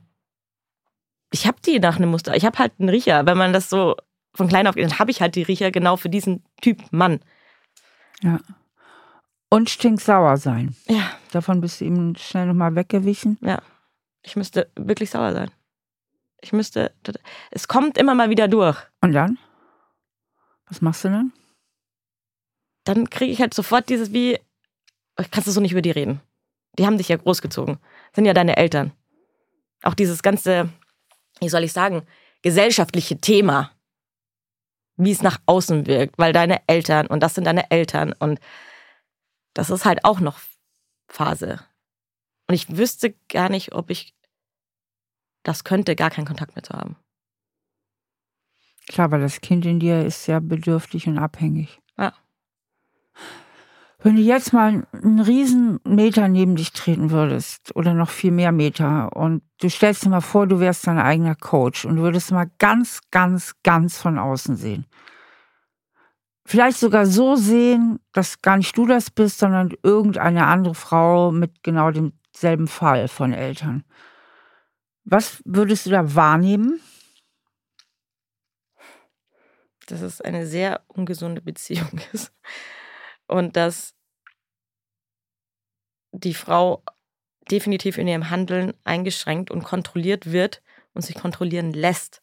ich habe die nach einem Muster. Ich habe halt einen Riecher. Wenn man das so von klein auf, dann habe ich halt die Riecher genau für diesen Typ Mann. Ja. Und stinksauer sein. Ja. Davon bist du ihm schnell nochmal weggewichen. Ja. Ich müsste wirklich sauer sein. Ich müsste. Es kommt immer mal wieder durch. Und dann? Was machst du dann? Dann kriege ich halt sofort dieses wie, kannst du so nicht über die reden. Die haben dich ja großgezogen. Sind ja deine Eltern. Auch dieses ganze, wie soll ich sagen, gesellschaftliche Thema, wie es nach außen wirkt, weil deine Eltern und das sind deine Eltern und das ist halt auch noch Phase. Und ich wüsste gar nicht, ob ich das könnte, gar keinen Kontakt mehr zu haben. Klar, weil das Kind in dir ist sehr bedürftig und abhängig. Wenn du jetzt mal einen riesen Meter neben dich treten würdest oder noch viel mehr Meter und du stellst dir mal vor, du wärst dein eigener Coach und würdest mal ganz, ganz, ganz von außen sehen. Vielleicht sogar so sehen, dass gar nicht du das bist, sondern irgendeine andere Frau mit genau demselben Fall von Eltern. Was würdest du da wahrnehmen? dass es eine sehr ungesunde Beziehung ist und dass die Frau definitiv in ihrem Handeln eingeschränkt und kontrolliert wird und sich kontrollieren lässt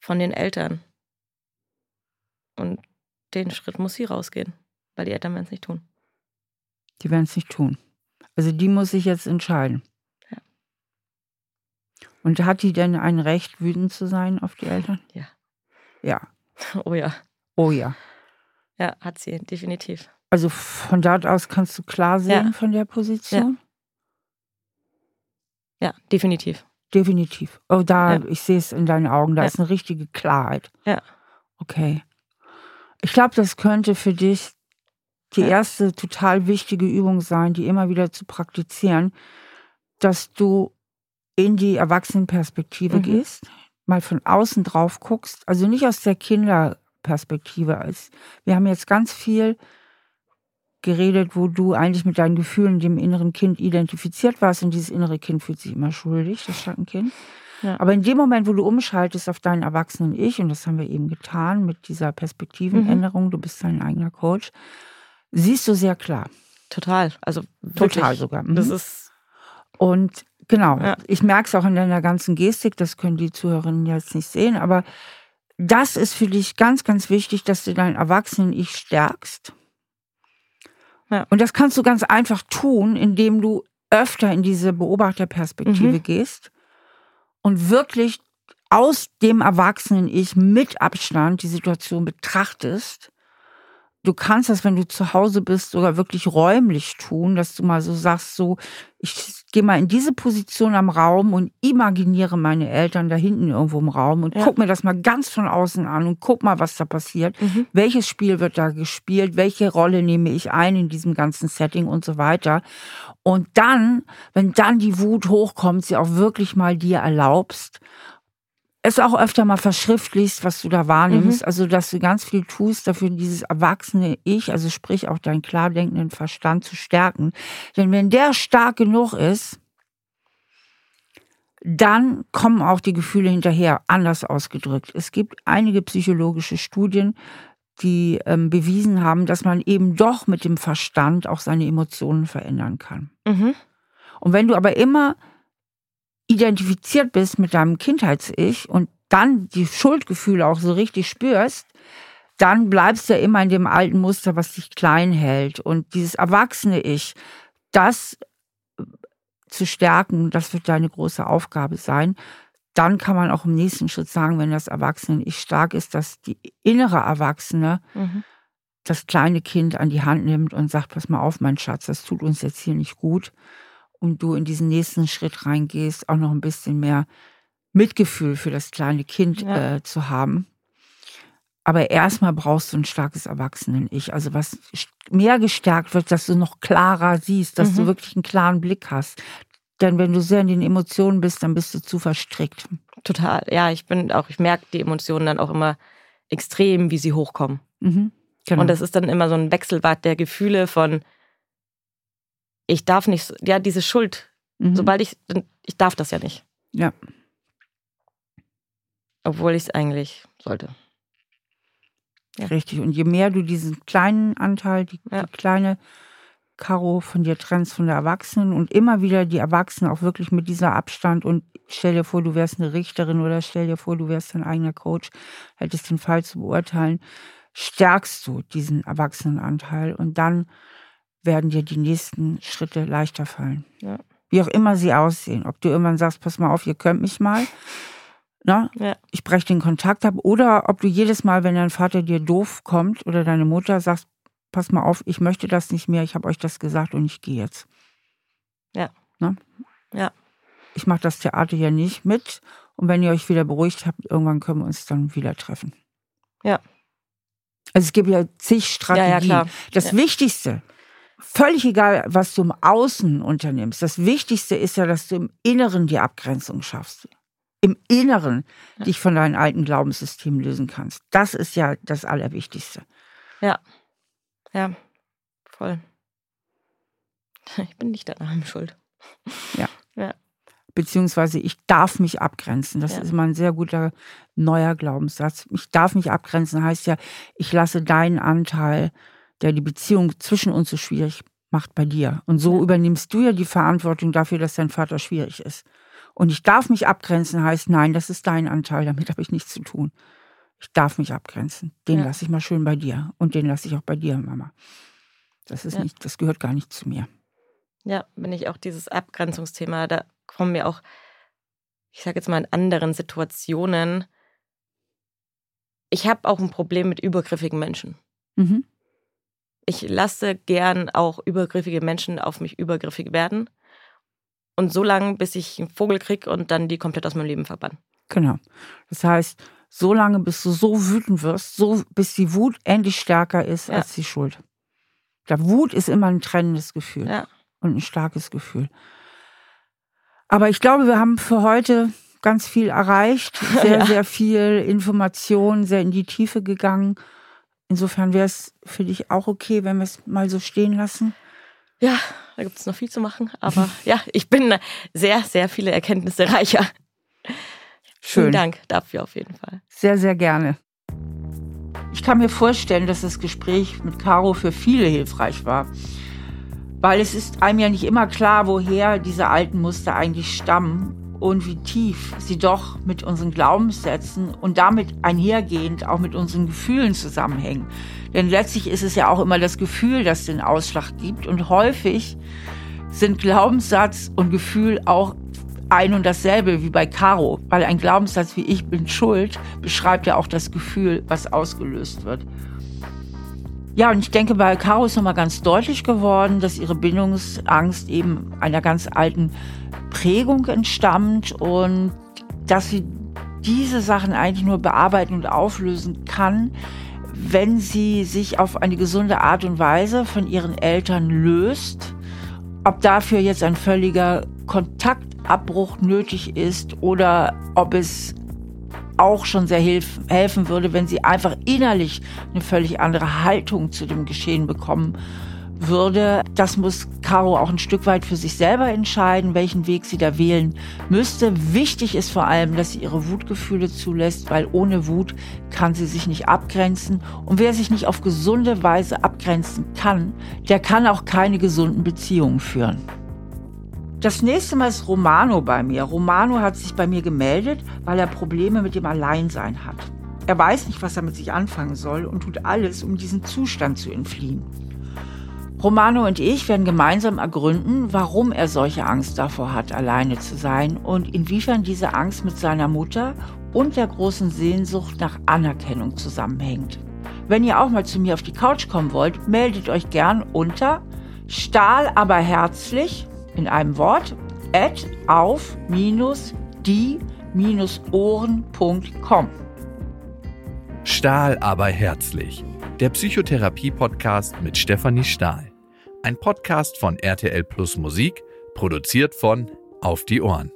von den Eltern. Und den Schritt muss sie rausgehen, weil die Eltern werden es nicht tun. Die werden es nicht tun. Also die muss sich jetzt entscheiden. Ja. Und hat die denn ein Recht, wütend zu sein auf die Eltern? Ja. Ja. Oh ja. Oh ja. Ja, hat sie, definitiv. Also von dort aus kannst du klar sehen Ja. von der Position? Ja, definitiv. Definitiv. Oh, da, Ja. ich sehe es in deinen Augen, da Ja. ist eine richtige Klarheit. Ja. Okay. Ich glaube, das könnte für dich die Ja. erste total wichtige Übung sein, die immer wieder zu praktizieren, dass du in die Erwachsenenperspektive Mhm. gehst, mal von außen drauf guckst, also nicht aus der Kinderperspektive. Als wir haben jetzt ganz viel geredet, wo du eigentlich mit deinen Gefühlen dem inneren Kind identifiziert warst und dieses innere Kind fühlt sich immer schuldig, das Schattenkind. Ja. Aber in dem Moment, wo du umschaltest auf deinen erwachsenen Ich, und das haben wir eben getan mit dieser Perspektivenänderung, du bist dein eigener Coach, siehst du sehr klar. Total. Also wirklich. Total sogar. Mhm. Das ist, Und genau, Ja. ich merke es auch in deiner ganzen Gestik, das können die Zuhörerinnen jetzt nicht sehen, aber das ist für dich ganz, ganz wichtig, dass du dein Erwachsenen-Ich stärkst. Ja. Und das kannst du ganz einfach tun, indem du öfter in diese Beobachterperspektive Mhm. gehst und wirklich aus dem Erwachsenen-Ich mit Abstand die Situation betrachtest. Du kannst das, wenn du zu Hause bist, sogar wirklich räumlich tun, dass du mal so sagst, so, ich gehe mal in diese Position am Raum und imaginiere meine Eltern da hinten irgendwo im Raum und Ja. guck mir das mal ganz von außen an und guck mal, was da passiert. Mhm. Welches Spiel wird da gespielt? Welche Rolle nehme ich ein in diesem ganzen Setting und so weiter? Und dann, wenn dann die Wut hochkommt, sie auch wirklich mal dir erlaubst, es auch öfter mal verschriftlichst, was du da wahrnimmst, also dass du ganz viel tust, dafür dieses erwachsene Ich, also sprich auch deinen klar denkenden Verstand zu stärken. Denn wenn der stark genug ist, dann kommen auch die Gefühle hinterher, anders ausgedrückt. Es gibt einige psychologische Studien, die ähm, bewiesen haben, dass man eben doch mit dem Verstand auch seine Emotionen verändern kann. Mhm. Und wenn du aber immer identifiziert bist mit deinem Kindheits-Ich und dann die Schuldgefühle auch so richtig spürst, dann bleibst du ja immer in dem alten Muster, was dich klein hält. Und dieses erwachsene Ich, das zu stärken, das wird deine große Aufgabe sein. Dann kann man auch im nächsten Schritt sagen, wenn das Erwachsene-Ich stark ist, dass die innere Erwachsene Mhm. das kleine Kind an die Hand nimmt und sagt, pass mal auf, mein Schatz, das tut uns jetzt hier nicht gut. Und du in diesen nächsten Schritt reingehst, auch noch ein bisschen mehr Mitgefühl für das kleine Kind Ja. äh, zu haben. Aber erstmal brauchst du ein starkes Erwachsenen-Ich, also was mehr gestärkt wird, dass du noch klarer siehst, dass du Mhm. wirklich einen klaren Blick hast. Denn wenn du sehr in den Emotionen bist, dann bist du zu verstrickt. Total. Ja, ich bin auch, ich merke die Emotionen dann auch immer extrem, wie sie hochkommen. Mhm. Genau. Und das ist dann immer so ein Wechselbad der Gefühle von, ich darf nicht, ja, diese Schuld, mhm. sobald ich, ich darf das ja nicht. Ja. Obwohl ich es eigentlich sollte. Ja. Richtig. Und je mehr du diesen kleinen Anteil, die, Ja. die kleine Karo von dir trennst von der Erwachsenen und immer wieder die Erwachsenen auch wirklich mit dieser Abstand und stell dir vor, du wärst eine Richterin oder stell dir vor, du wärst dein eigener Coach, hättest den Fall zu beurteilen, stärkst du diesen Erwachsenenanteil und dann werden dir die nächsten Schritte leichter fallen. Ja. Wie auch immer sie aussehen. Ob du irgendwann sagst, pass mal auf, ihr könnt mich mal. Na, Ja. ich breche den Kontakt ab. Oder ob du jedes Mal, wenn dein Vater dir doof kommt oder deine Mutter sagst, pass mal auf, ich möchte das nicht mehr, ich habe euch das gesagt und ich gehe jetzt. Ja. Ne? Ja. Ich mache das Theater ja nicht mit. Und wenn ihr euch wieder beruhigt habt, irgendwann können wir uns dann wieder treffen. Ja. Also es gibt ja zig Strategien. Ja, ja. Das. Wichtigste, völlig egal, was du im Außen unternimmst, das Wichtigste ist ja, dass du im Inneren die Abgrenzung schaffst. Im Inneren Ja. dich von deinen alten Glaubenssystemen lösen kannst. Das ist ja das Allerwichtigste. Ja, voll. Ich bin nicht an allem schuld. Beziehungsweise ich darf mich abgrenzen. Das Ja. ist immer ein sehr guter neuer Glaubenssatz. Ich darf mich abgrenzen heißt ja, ich lasse deinen Anteil, der die Beziehung zwischen uns so schwierig macht, bei dir. Und so übernimmst du ja die Verantwortung dafür, dass dein Vater schwierig ist. Und ich darf mich abgrenzen heißt, nein, das ist dein Anteil, damit habe ich nichts zu tun. Ich darf mich abgrenzen. Den Ja. lasse ich mal schön bei dir. Und den lasse ich auch bei dir, Mama. Das ist Ja. nicht, das gehört gar nicht zu mir. Ja, wenn ich auch dieses Abgrenzungsthema, da kommen mir auch, ich sage jetzt mal in anderen Situationen, ich habe auch ein Problem mit übergriffigen Menschen. Mhm. Ich lasse gern auch übergriffige Menschen auf mich übergriffig werden. Und so lange, bis ich einen Vogel kriege und dann die komplett aus meinem Leben verbann. Genau. Das heißt, so lange, bis du so wütend wirst, so bis die Wut endlich stärker ist Ja. als die Schuld. Der Wut ist immer ein trennendes Gefühl Ja. und ein starkes Gefühl. Aber ich glaube, wir haben für heute ganz viel erreicht, sehr, Ja. sehr viel Information, sehr in die Tiefe gegangen. Insofern wäre es für dich auch okay, wenn wir es mal so stehen lassen. Ja, da gibt es noch viel zu machen. Aber ja, ich bin sehr, sehr viele Erkenntnisse reicher. Schön. Vielen Dank dafür auf jeden Fall. Sehr, sehr gerne. Ich kann mir vorstellen, dass das Gespräch mit Caro für viele hilfreich war. Weil es ist einem ja nicht immer klar, woher diese alten Muster eigentlich stammen und wie tief sie doch mit unseren Glaubenssätzen und damit einhergehend auch mit unseren Gefühlen zusammenhängen. Denn letztlich ist es ja auch immer das Gefühl, das den Ausschlag gibt. Und häufig sind Glaubenssatz und Gefühl auch ein und dasselbe wie bei Caro, weil ein Glaubenssatz wie ich bin schuld beschreibt ja auch das Gefühl, was ausgelöst wird. Ja, und ich denke, bei Caro ist nochmal ganz deutlich geworden, dass ihre Bindungsangst eben einer ganz alten Prägung entstammt und dass sie diese Sachen eigentlich nur bearbeiten und auflösen kann, wenn sie sich auf eine gesunde Art und Weise von ihren Eltern löst. Ob dafür jetzt ein völliger Kontaktabbruch nötig ist oder ob es auch schon sehr hilf helfen würde, wenn sie einfach innerlich eine völlig andere Haltung zu dem Geschehen bekommen würde. Das muss Caro auch ein Stück weit für sich selber entscheiden, welchen Weg sie da wählen müsste. Wichtig ist vor allem, dass sie ihre Wutgefühle zulässt, weil ohne Wut kann sie sich nicht abgrenzen. Und wer sich nicht auf gesunde Weise abgrenzen kann, der kann auch keine gesunden Beziehungen führen. Das nächste Mal ist Romano bei mir. Romano hat sich bei mir gemeldet, weil er Probleme mit dem Alleinsein hat. Er weiß nicht, was er mit sich anfangen soll und tut alles, um diesen Zustand zu entfliehen. Romano und ich werden gemeinsam ergründen, warum er solche Angst davor hat, alleine zu sein und inwiefern diese Angst mit seiner Mutter und der großen Sehnsucht nach Anerkennung zusammenhängt. Wenn ihr auch mal zu mir auf die Couch kommen wollt, meldet euch gern unter stahl aber herzlich in einem Wort at auf minus die minus ohren.com. Stahl aber herzlich. Der Psychotherapie-Podcast mit Stefanie Stahl. Ein Podcast von RTL Plus Musik, produziert von Auf die Ohren.